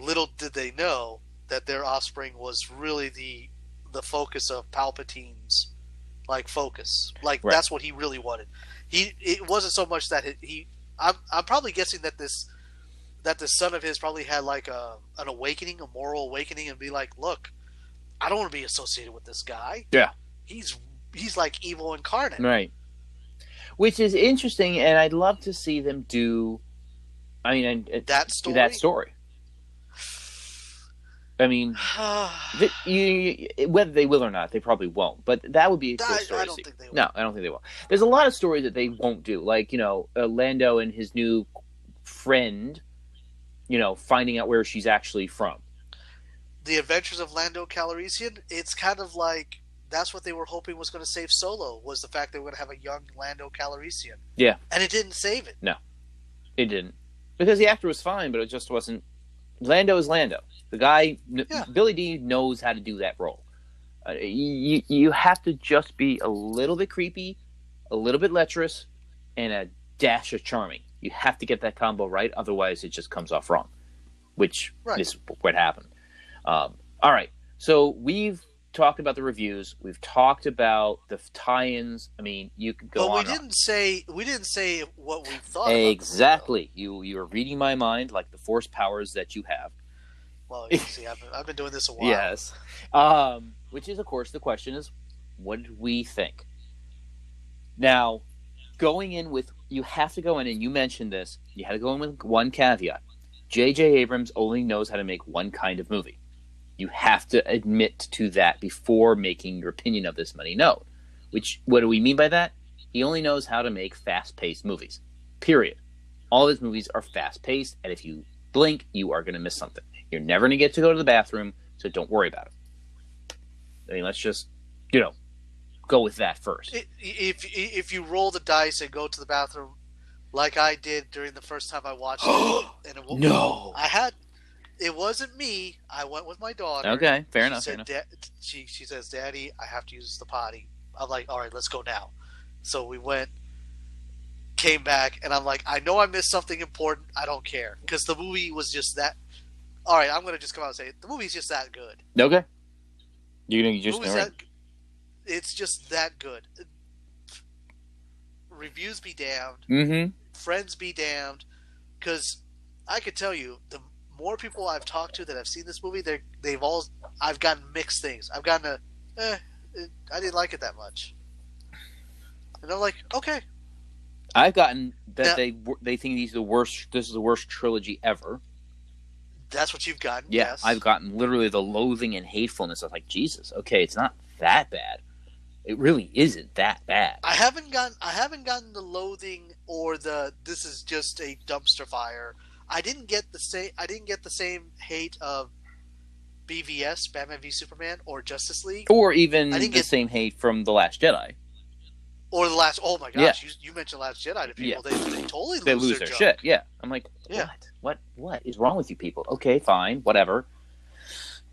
Little did they know that their offspring was really the the focus of Palpatine's like focus. Like Right. that's what he really wanted. He it wasn't so much that he, he I'm I'm probably guessing that this that the son of his probably had like a an awakening, a moral awakening, and be like, look, I don't want to be associated with this guy. Yeah. he's he's like evil incarnate. Right. Which is interesting, and I'd love to see them do. I mean, That story. that story. I mean, th- you, you- whether they will or not, they probably won't. But that would be a cool I- story. I to don't see. think they will. No, I don't think they will. There's a lot of stories that they won't do, like you know, uh, Lando and his new friend, you know, finding out where she's actually from. the Adventures of Lando Calrissian, it's kind of like that's what they were hoping was going to save Solo was the fact they were going to have a young Lando Calrissian. Yeah. and it didn't save it. No, it didn't because the actor was fine, but it just wasn't. Lando is Lando. The guy, Yeah. Billy Dee, knows how to do that role. Uh, you you have to just be a little bit creepy, a little bit lecherous, and a dash of charming. You have to get that combo right, otherwise it just comes off wrong, which Right. is what happened. Um, all right, so we've talked about the reviews. We've talked about the tie-ins. I mean, you could go but we on. didn't say we didn't say what we thought. Exactly. You you are reading my mind like the force powers that you have. Well, you see, I've, I've been doing this a while. Yes. Um, which is of course the question is what did we think? Now, going in with you have to go in and you mentioned this, you had to go in with one caveat. JJ Abrams only knows how to make one kind of movie. You have to admit to that before making your opinion of this money known. Which what do we mean by that? He only knows how to make fast-paced movies. Period. All his movies are fast-paced, and if you blink, you are going to miss something. You're never going to get to go to the bathroom, so don't worry about it. I mean, let's just, you know, go with that first. If if you roll the dice and go to the bathroom, like I did during the first time I watched it, and it, no. I had it wasn't me. I went with my daughter. Okay, fair She enough. Fair enough. "Da- she she says, "Daddy, I have to use the potty." I'm like, "All right, let's go now." So we went, came back, and I'm like, "I know I missed something important. I don't care because the movie was just that." All right, I'm gonna just come out and say it. the movie's just that good. Okay. You're gonna just right. that, it's just that good. Reviews be damned. Mm-hmm. friends be damned because i could tell you the more people i've talked to that have seen this movie they they've all i've gotten mixed things i've gotten a eh, it, i didn't like it that much and i'm like okay I've gotten that Now- they they think these are the worst. This is the worst trilogy ever. that's what you've gotten Yeah, yes I've gotten literally the loathing and hatefulness. Was like, Jesus, okay, it's not that bad. It really isn't that bad. i haven't gotten i haven't gotten the loathing or the this is just a dumpster fire i didn't get the same i didn't get the same hate of bvs batman v superman or justice league Or even the get- same hate from the Last Jedi. or the last oh my gosh Yeah. you, you mentioned last jedi to people Yeah. they, they totally They lose, lose their, their shit. Yeah, I'm like, Yeah. what? What? What is wrong with you people? Okay, fine, whatever.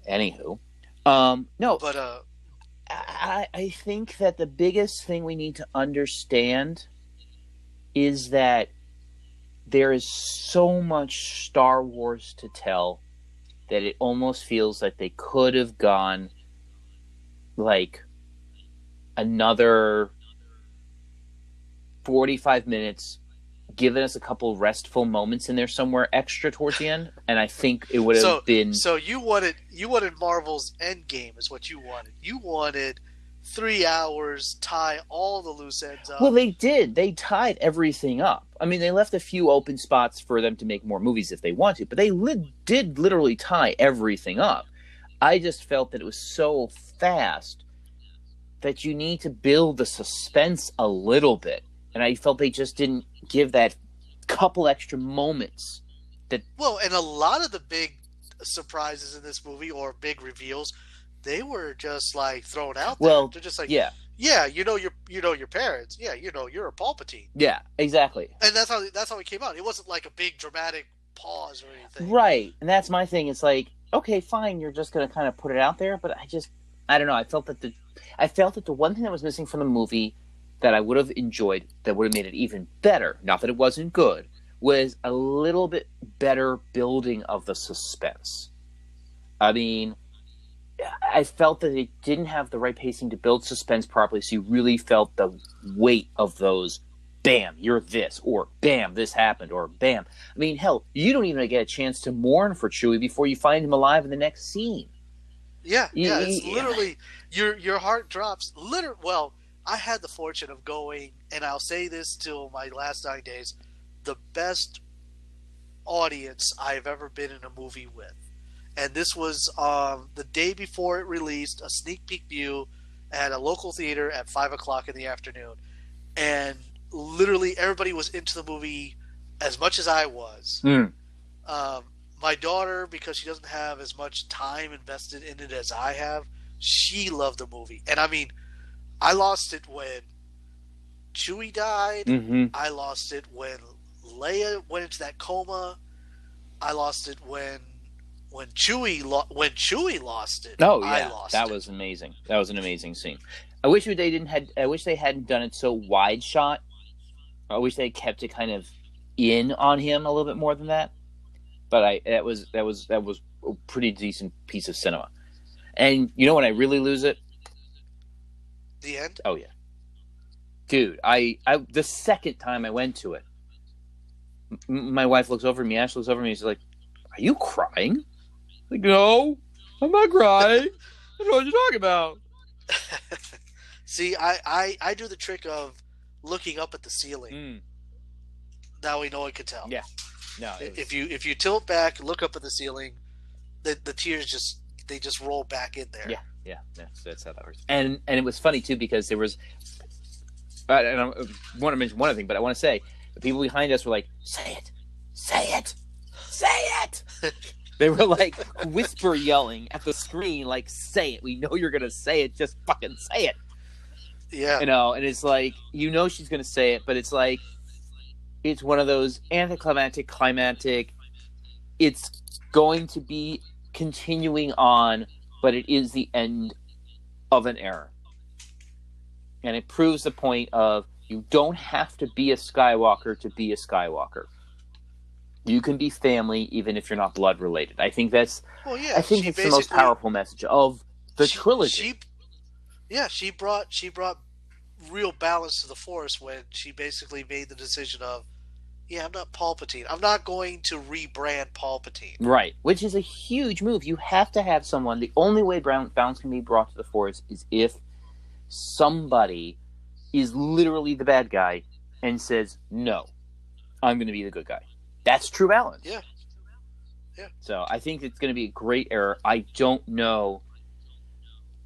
Anywho, um, no, But uh, I, I think that the biggest thing we need to understand is that there is so much Star Wars to tell that it almost feels like they could have gone like another 45 minutes given us a couple restful moments in there somewhere extra towards the end and i think it would have so been so you wanted you wanted Marvel's Endgame is what you wanted. You wanted three hours tie all the loose ends up. Well, they did. They tied everything up. I mean, they left a few open spots for them to make more movies if they wanted, but they li- did literally tie everything up. I just felt that it was so fast that you need to build the suspense a little bit. And I felt they just didn't give that couple extra moments. That Well, and a lot of the big surprises in this movie or big reveals, they were just like thrown out there. Well, They're just like, Yeah, yeah, you know your you know your parents. Yeah, you know you're a Palpatine, yeah, exactly. and that's how that's how it came out. It wasn't like a big dramatic pause or anything. Right. And that's my thing. It's like, okay, fine, you're just gonna kind of put it out there, but I just I don't know, I felt that the I felt that the one thing that was missing from the movie that I would have enjoyed that would have made it even better, not that it wasn't good, was a little bit better building of the suspense. I mean, I felt that it didn't have the right pacing to build suspense properly, so you really felt the weight of those bam, you're this, or bam, this happened, or bam. I mean, hell, you don't even get a chance to mourn for Chewie before you find him alive in the next scene. Yeah, yeah, it's literally your your heart drops. Literally, well, I had the fortune of going, and I'll say this till my last nine days, the best audience I've ever been in a movie with, and this was um, the day before it released, a sneak peek view at a local theater at five o'clock in the afternoon, and literally everybody was into the movie as much as I was. Mm. Um, my daughter, because she doesn't have as much time invested in it as I have, she loved the movie. And I mean, I lost it when Chewie died. Mm-hmm. I lost it when Leia went into that coma. I lost it when when Chewie lo- when Chewie lost it. Oh I yeah, that it. was amazing. That was an amazing scene. I wish they didn't had. I wish they hadn't done it so wide shot. I wish they kept it kind of in on him a little bit more than that. But I that was that was that was a pretty decent piece of cinema. And you know when I really lose it? the end. Oh yeah, dude. I I the second time I went to it, m- my wife looks over at me. Ash looks over at me. She's like, "Are you crying?" Like, no, I'm not crying. I don't know what you're talking about. See, I, I I do the trick of looking up at the ceiling. Mm, Now we know I can tell. Yeah. no, was- If you if you tilt back, look up at the ceiling, the the tears just they just roll back in there. Yeah. Yeah, that's, that's how that works. And and it was funny too because there was, and I want to mention one other thing, but I want to say the people behind us were like, "Say it, say it, say it." they were like whisper yelling at the screen, like, "Say it! We know you're gonna say it. Just fucking say it." Yeah. You know, and it's like you know she's gonna say it, but it's like it's one of those anticlimactic, climactic. It's going to be continuing on, but it is the end of an era, and it proves the point of you don't have to be a Skywalker to be a Skywalker. You can be family even if you're not blood related. I think that's Well, yeah. I think it's the most powerful message of the she- trilogy. She, yeah, she brought she brought real balance to the Force when she basically made the decision of, yeah, I'm not Palpatine. I'm not going to rebrand Palpatine. Right, which is a huge move. You have to have someone. The only way brown- balance can be brought to the force is if somebody is literally the bad guy and says, "No, I'm going to be the good guy." That's true balance. Yeah. Yeah. So I think it's going to be a great error. I don't know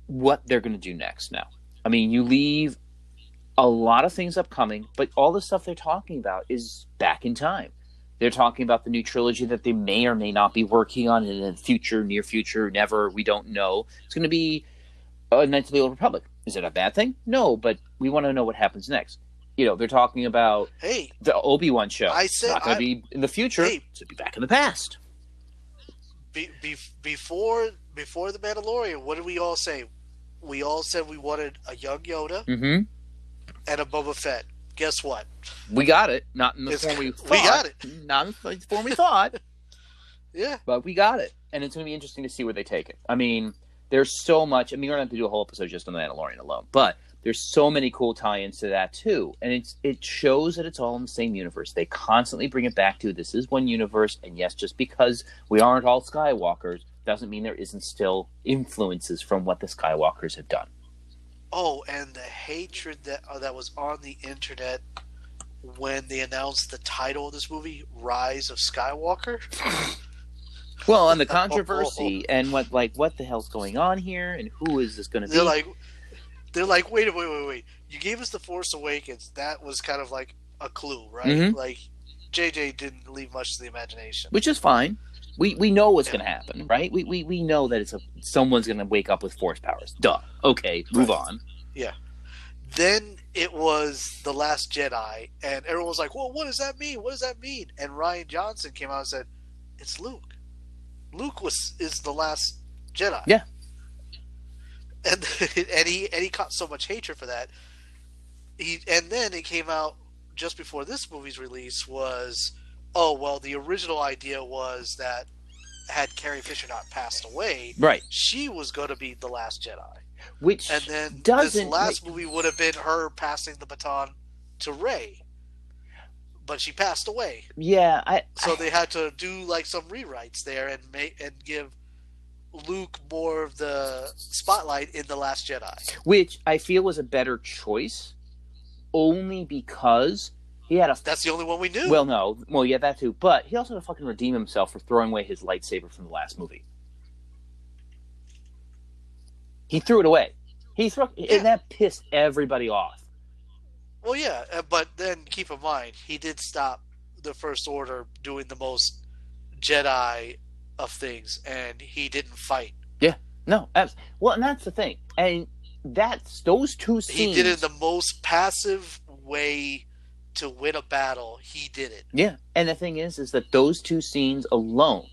what they're going to do next. Now, I mean, you leave a lot of things upcoming, but all the stuff they're talking about is back in time. They're talking about the new trilogy that they may or may not be working on in the future, near future, never. We don't know. It's going to be a Knights of the Old Republic. Is it a bad thing? No, but we want to know what happens next. You know, they're talking about Hey, the Obi Wan show. I it's said- not going I- to be in the future. Hey. it's going to be back in the past. be, be, before before the Mandalorian, what did we all say? We all said we wanted a young Yoda Mm-hmm. and a Boba Fett. Guess what? We got it. Not in the It's- form we thought. we got it. Not in the form we thought. Yeah, but we got it, and it's going to be interesting to see where they take it. I mean, there's so much. I mean, we're going to have to do a whole episode just on the Mandalorian alone, but there's so many cool tie-ins to that too, and it's it shows that it's all in the same universe. They constantly bring it back to this is one universe, and yes, just because we aren't all Skywalkers doesn't mean there isn't still influences from what the Skywalkers have done. Oh, and the hatred that uh, that was on the internet when they announced the title of this movie, Rise of Skywalker. Well, and the controversy and what like what the hell's going on here, and who is this going to be? Like, they're like, wait, wait, wait, wait. You gave us the Force Awakens. That was kind of like a clue, right? Mhm. Like, JJ didn't leave much to the imagination. which is fine. We we know what's Yeah. going to happen, right? We, we we know that it's a someone's going to wake up with force powers. Duh. Okay, move Right. on. Yeah. Then it was the Last Jedi, and everyone was like, "Well, what does that mean? What does that mean?" And Rian Johnson came out and said, "It's Luke. Luke was is the last Jedi." Yeah. And and he and he caught so much hatred for that. He and then it came out just before this movie's release was, oh well, the original idea was that had Carrie Fisher not passed away, Right. she was going to be the last Jedi. Which And then this doesn't last movie would have been her passing the baton to Rey, but she passed away. yeah, I So I- they had to do like some rewrites there and make and give Luke more of the spotlight in the Last Jedi. which I feel was a better choice, only because he had a That's the only one we knew. well, no, well, yeah, that too, but he also had to fucking redeem himself for throwing away his lightsaber from the last movie. He threw it away. He threw, Yeah. and that pissed everybody off. well, yeah, uh, but then keep in mind he did stop the First Order doing the most Jedi of things, and he didn't fight. Yeah, no, abs- well, and that's the thing, and that's those two scenes. He did it the most passive way to win a battle. He did it. Yeah, and the thing is, is that those two scenes alone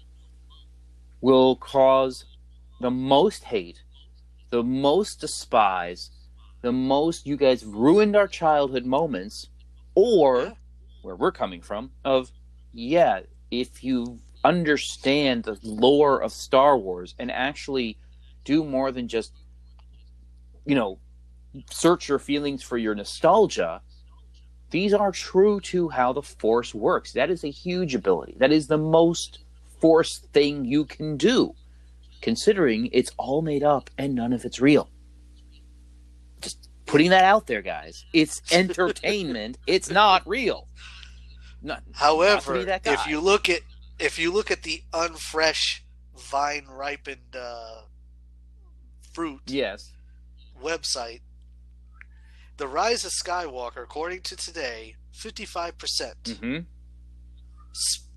will cause the most hate, the most despise, the most you guys ruined our childhood moments, or Yeah. where we're coming from of yeah, if you understand the lore of Star Wars and actually do more than just you know search your feelings for your nostalgia these are true to how the force works. That is a huge ability. That is the most force thing you can do considering it's all made up and none of it's real. Just putting that out there guys. It's entertainment. It's not real. Not, not However, that if you look at if you look at the unfresh vine ripened uh, fruit yes website, the Rise of Skywalker, according to today, fifty five percent mm-hmm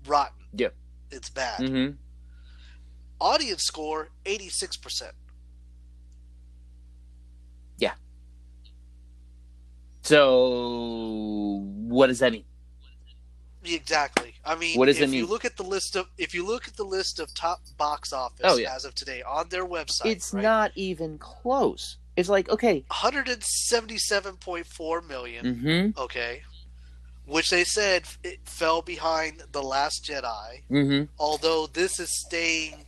rotten. Yep. it's bad. mm-hmm Audience score eighty six percent. Yeah. So what does that mean Exactly. I mean, What does if it you look at the list of if you look at the list of top box office Oh, yeah. as of today on their website, it's right? not even close it's like okay 177.4 million. mm-hmm Okay. Which they said it fell behind The Last Jedi, mm-hmm although this is staying.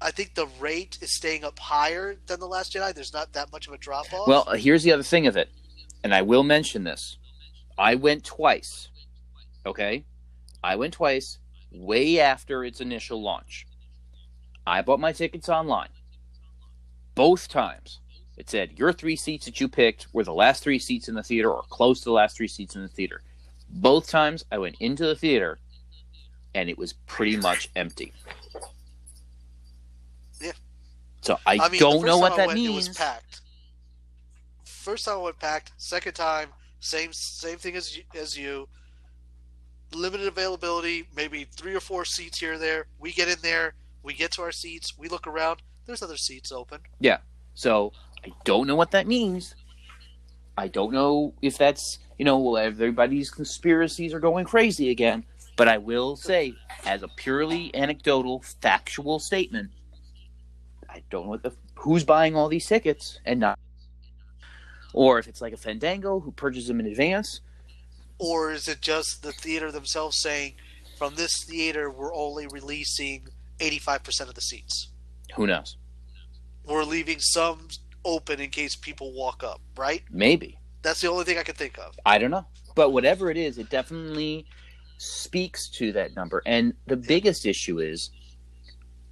I think the rate is staying up higher than The Last Jedi. There's not that much of a drop off. Well, here's the other thing of it, and I will mention this. I went twice. Okay? I went twice, way after its initial launch. I bought my tickets online. Both times, it said your three seats that you picked were the last three seats in the theater or close to the last three seats in the theater. Both times I went into the theater and it was pretty much empty. Yeah. So I, I mean, don't know what that went, means. It was packed. First time I went packed. Second time, same same thing as you- as you. Limited availability, maybe three or four seats here or there. We get in there, we get to our seats, we look around. There's other seats open. Yeah. So I don't know what that means. I don't know if that's you know well, everybody's conspiracies are going crazy again. But I will say, as a purely anecdotal, factual statement, I don't know what the who's buying all these tickets and not, or if it's like a Fandango who purchases them in advance. Or is it just the theater themselves saying, from this theater, we're only releasing 85% of the seats? Who knows? We're leaving some open in case people walk up, right? Maybe That's the only thing I can think of. I don't know. But whatever it is, it definitely speaks to that number. And the biggest issue is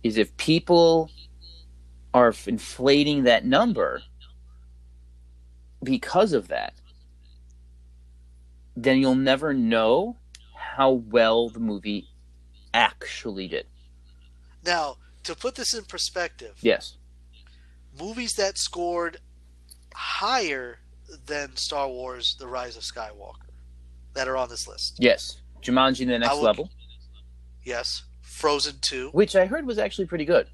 is if people are inflating that number because of that, then you'll never know how well the movie actually did. Now, to put this in perspective, Yes. movies that scored higher than Star Wars: The Rise of Skywalker that are on this list. Yes. Jumanji the next level, Yes, Frozen Two. which I heard was actually pretty good.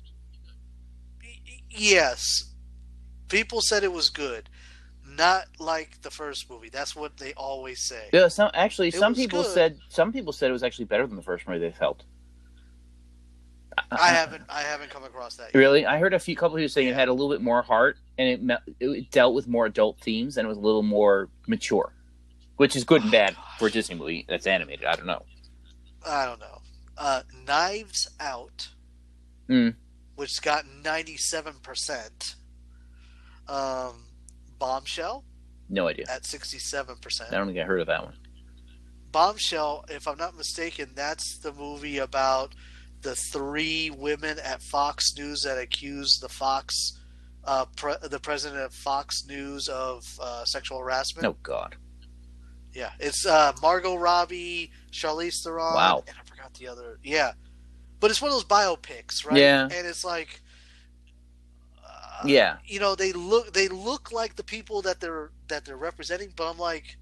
Yes, people said it was good, not like the first movie. That's what they always say. Yeah, some actually It some people good. said some people said it was actually better than the first movie they felt. I haven't, I haven't come across that. Yet. Really, I heard a few couple who saying it had a little bit more heart and it, it dealt with more adult themes and it was a little more mature, which is good and Oh, bad gosh. for a Disney movie that's animated. I don't know. I don't know. Uh, Knives Out, Mm. which got ninety-seven percent. Um, Bombshell No idea. at sixty-seven percent. I don't think I heard of that one. Bombshell, if I'm not mistaken, that's the movie about the three women at Fox News that accused the Fox, uh, pre- the president of Fox News of uh, sexual harassment. Oh God. Yeah, it's uh, Margot Robbie, Charlize Theron, Wow. and I forgot the other. Yeah, but it's one of those biopics, right? Yeah. and it's like, Yeah. you know, they look they look like the people that they're that they're representing, but I'm like,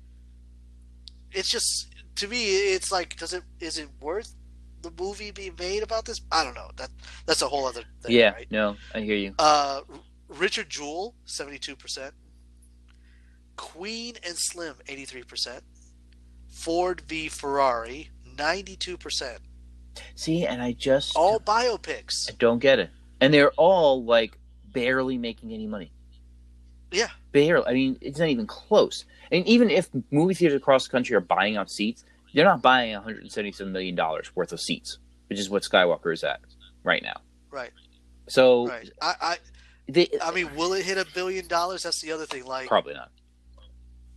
it's just to me, it's like, does it is it worth the movie being made about this. I don't know. That that's a whole other thing. yeah, Right? no, I hear you. Uh, Richard Jewell, seventy-two percent. Queen and Slim, eighty-three percent. Ford v Ferrari, ninety-two percent. See, and I just All biopics. I don't get it. And they're all like barely making any money. Yeah. Barely. I mean, it's not even close. And even if movie theaters across the country are buying out seats, they're not buying 177 million dollars worth of seats, which is what Skywalker is at right now. Right. So Right. I, I they, I mean, will it hit a billion dollars? That's the other thing. Like, probably not.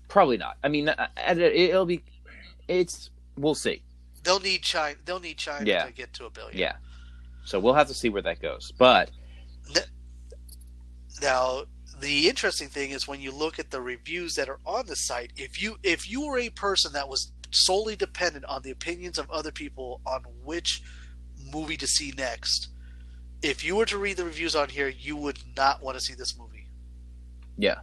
Probably not. I mean, uh, it'll be. It's. We'll see. they'll need China. They'll need China Yeah. to get to a billion. Yeah. So we'll have to see where that goes. But Now, the interesting thing is when you look at the reviews that are on the site. If you if you were a person that was solely dependent on the opinions of other people on which movie to see next, if you were to read the reviews on here, you would not want to see this movie. yeah,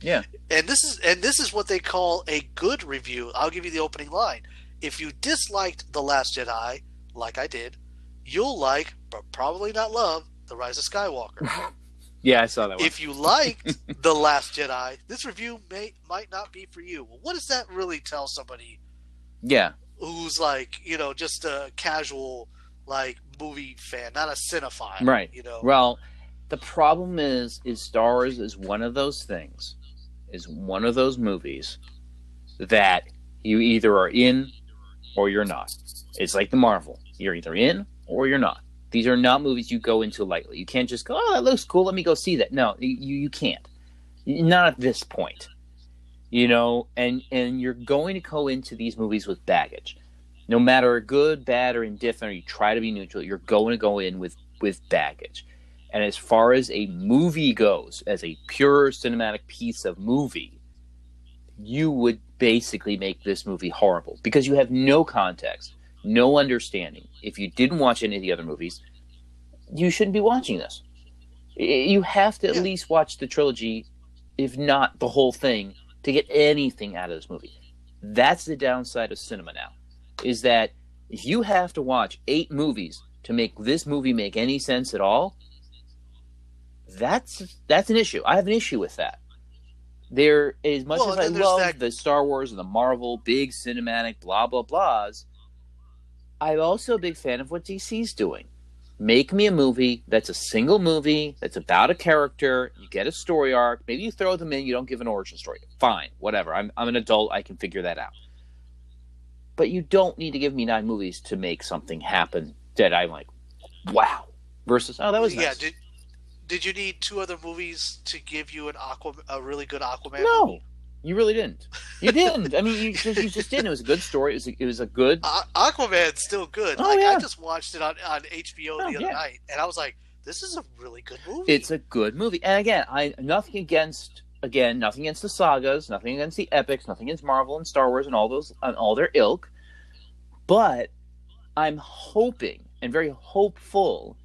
yeah, And this is and this is what they call a good review. I'll give you the opening line. If you disliked The Last Jedi, like I did, you'll like, but probably not love, The Rise of Skywalker. yeah, I saw that one. if you liked The Last Jedi, this review may might not be for you. Well, what does that really tell somebody yeah, who's like, you know, just a casual like movie fan, not a cinephile, Right. You know, Well, the problem is, is Star Wars is one of those things, is one of those movies that you either are in or you're not. It's like the Marvel. You're either in or you're not. These are not movies you go into lightly. You can't just go, oh, that looks cool. Let me go see that. No, you you can't. Not at this point. You know, and and you're going to go into these movies with baggage. No matter good, bad, or indifferent, or you try to be neutral, you're going to go in with with baggage. And as far as a movie goes, as a pure cinematic piece of movie, you would basically make this movie horrible because you have no context, no understanding. If you didn't watch any of the other movies, you shouldn't be watching this. You have to at Yeah. least watch the trilogy, if not the whole thing, to get anything out of this movie. That's the downside of cinema now, is that if you have to watch eight movies to make this movie make any sense at all, that's that's an issue. I have an issue with that. There, as much Well, as I love that- the Star Wars and the Marvel big cinematic blah blah blahs, I'm also a big fan of what DC's doing. Make me a movie that's a single movie that's about a character. You get a story arc. Maybe you throw them in. You don't give an origin story. Fine, whatever. I'm I'm an adult. I can figure that out. But you don't need to give me nine movies to make something happen that I'm like, wow. Versus, oh, that was yeah. nice. Did did you need two other movies to give you an Aqua, a really good Aquaman? No, movie? You really didn't. You didn't. I mean, you just, you just didn't. It was a good story. It was a, it was a good. A- Aquaman's still good. Oh, like yeah. I just watched it on, on HBO Oh, the other yeah. night, and I was like, "This is a really good movie." It's a good movie. And again, I nothing against again nothing against the sagas, nothing against the epics, nothing against Marvel and Star Wars and all those and all their ilk. But I'm hoping and very hopeful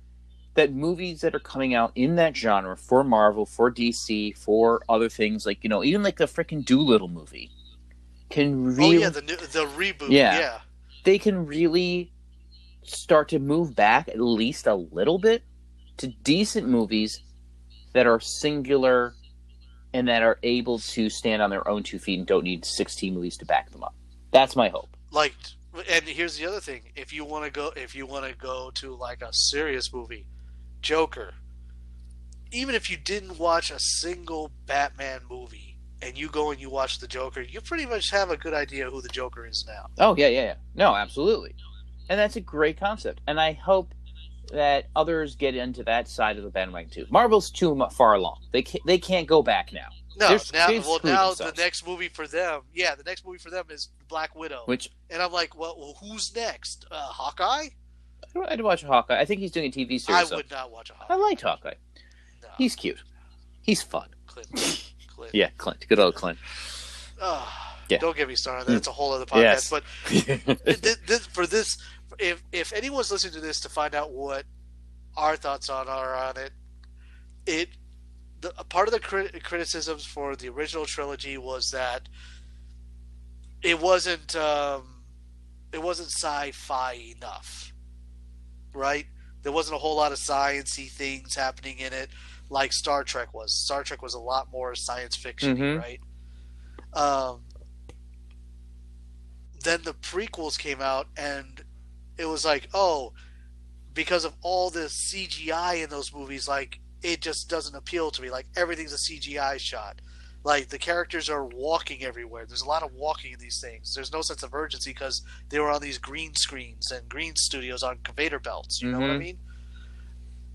that movies that are coming out in that genre for Marvel, for DC, for other things like you know, even like the freaking Dolittle movie, can oh really yeah, the new, the reboot. Yeah. yeah. they can really start to move back at least a little bit to decent movies that are singular and that are able to stand on their own two feet and don't need 16 movies to back them up. That's my hope. like and here's the other thing if you want to go if you want to go to like a serious movie joker even if you didn't watch a single batman movie and you go and you watch the joker you pretty much have a good idea who the joker is now Oh, yeah, yeah, yeah. No, absolutely. And that's a great concept. And I hope that others get into that side of the bandwagon too. Marvel's too far along. They can't, they can't go back now. no They're- now well now themselves. the next movie for them yeah the next movie for them is black widow Which and i'm like well, well who's next uh, hawkeye I'd watch Hawkeye. I think he's doing a TV i series. so- would not watch a I hawkeye liked Hawkeye. no. He's cute. He's fun. clint clint Yeah, Clint. Good old Clint. Ah, Yeah. don't get me started That's a whole other podcast Yes. but this, this, for this, if if anyone's listening to this to find out what our thoughts on are on it, it the a part of the crit- criticisms for the original trilogy was that it wasn't um, it wasn't sci-fi enough, right? There wasn't a whole lot of sciencey things happening in it, like Star Trek was. Star Trek was a lot more science fiction, Mhm. right? Um, then the prequels came out, and it was like, oh, because of all the CGI in those movies, like it just doesn't appeal to me. Like everything's a CGI shot. Like the characters are walking everywhere. There's a lot of walking in these things. There's no sense of urgency because they were on these green screens and green studios on conveyor belts. You know what I Mhm. mean?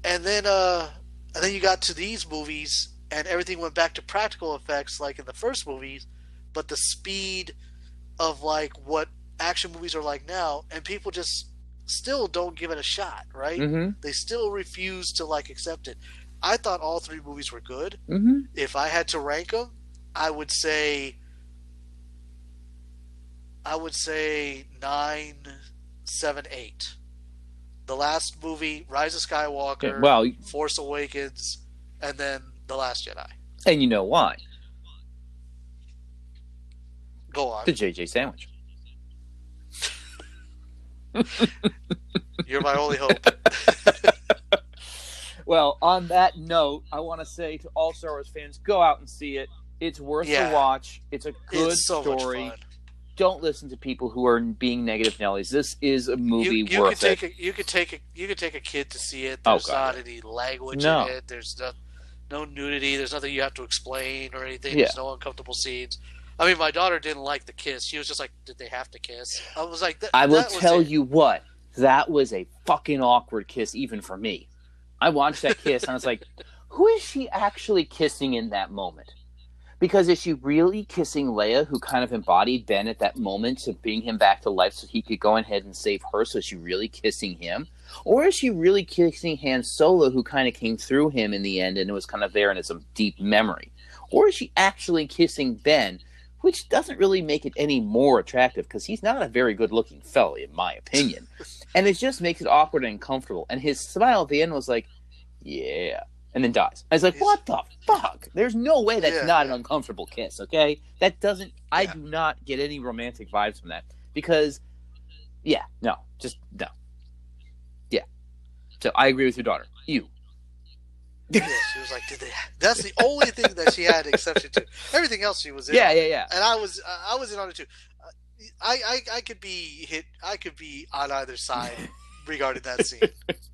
And then, uh, and then you got to these movies, and everything went back to practical effects, like in the first movies, but the speed of like what action movies are like now, and people just still don't give it a shot, right? Mm-hmm. They still refuse to like accept it. I thought all three movies were good. Mm-hmm. If I had to rank them, I would say I would say nine, seven, eight. The last movie, Rise of Skywalker, Well, Force Awakens, and then The Last Jedi. and you know why? Go on. The JJ sandwich. You're my only hope. Well, on that note, I want to say to all Star Wars fans, go out and see it. It's worth Yeah. the watch. It's a good it's so story. Don't listen to people who are being negative Nellies. This is a movie You, you worth could it. take a you could take a you could take a kid to see it. Oh, There's God, not any language No. in it. There's no, no nudity. There's nothing you have to explain or anything. Yeah. There's no uncomfortable scenes. I mean, my daughter didn't like the kiss. She was just like, "Did they have to kiss?" I was like, I will tell it. you what, that was a fucking awkward kiss, even for me. I watched that kiss and I was like, who is she actually kissing in that moment? Because is she really kissing Leia, who kind of embodied Ben at that moment to bring him back to life so he could go ahead and save her? So is she really kissing him? Or is she really kissing Han Solo, who kind of came through him in the end and it was kind of there in some deep memory? Or is she actually kissing Ben, which doesn't really make it any more attractive because he's not a very good looking fellow, in my opinion. and it just makes it awkward and uncomfortable. And his smile at the end was like, yeah. And then dies. I was like, what the fuck? There's no way that's Yeah, not an uncomfortable kiss, okay? That doesn't, I do not get any romantic vibes from that because, yeah, no, just no. Yeah. So I agree with your daughter. You. Yeah, she was like, "Did they?" That's the only thing that she had exception to. Everything else she was in. Yeah, yeah, yeah. and I was I was in on it too. Uh, I, I I could be hit. I could be on either side regarding that scene.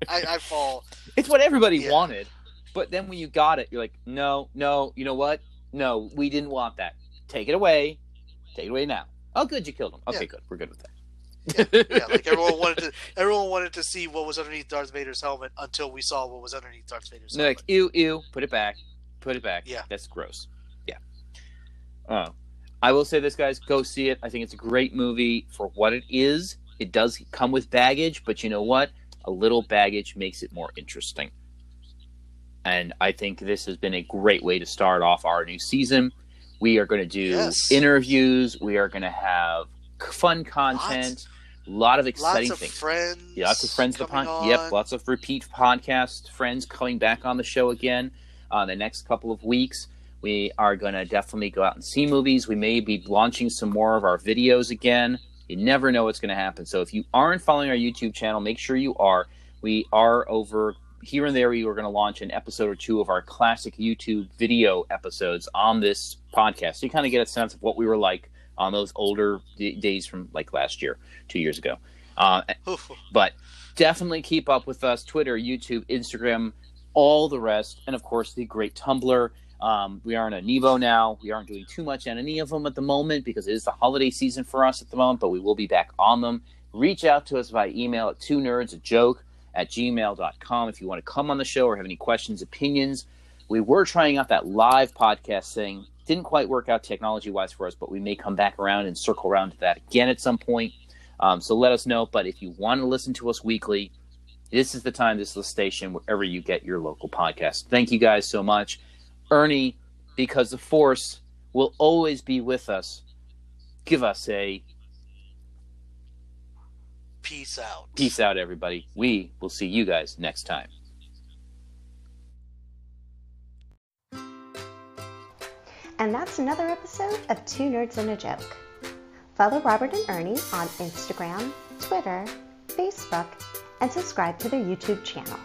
I, I fall. It's what everybody Yeah. wanted. But then when you got it, you're like, no, no, you know what? No, we didn't want that. Take it away. Take it away now. Oh, good, you killed him. Okay, Yeah. good. We're good with that. Yeah, like everyone wanted to. Everyone wanted to see what was underneath Darth Vader's helmet until we saw what was underneath Darth Vader's helmet. like, ew, ew, put it back. Put it back. Yeah. That's gross. Yeah. Oh. I will say this, guys. Go see it. I think it's a great movie for what it is. It does come with baggage, but you know what? A little baggage makes it more interesting. And I think this has been a great way to start off our new season. We are going to do Yes. interviews. We are going to have fun content. A lot of exciting Lots of things. friends. Yeah, lots of friends. of The coming pod- Yep, lots of repeat podcast friends coming back on the show again uh, the next couple of weeks. We are going to definitely go out and see movies. We may be launching some more of our videos again. You never know what's going to happen. So if you aren't following our YouTube channel, make sure you are. We are over here and there. We are going to launch an episode or two of our classic YouTube video episodes on this podcast. So you kind of get a sense of what we were like on those older d- days from like last year, two years ago. Uh, but definitely keep up with us Twitter, YouTube, Instagram, all the rest, and of course the great Tumblr. Um, we are on a Nevo now. We aren't doing too much on any of them at the moment because it is the holiday season for us at the moment, but we will be back on them. Reach out to us via email at two nerds a joke at gmail.com if you want to come on the show or have any questions, opinions. We were trying out that live podcast thing. Didn't quite work out technology wise for us, but we may come back around and circle around to that again at some point. Um, so let us know. But if you want to listen to us weekly, this is the time, this is the station, wherever you get your local podcast. Thank you guys so much. Ernie, because the Force will always be with us, give us a Peace out. peace out, everybody. We will see you guys next time. And that's another episode of Two Nerds and a Joke. Follow Robert and Ernie on Instagram, Twitter, Facebook, and subscribe to their YouTube channel.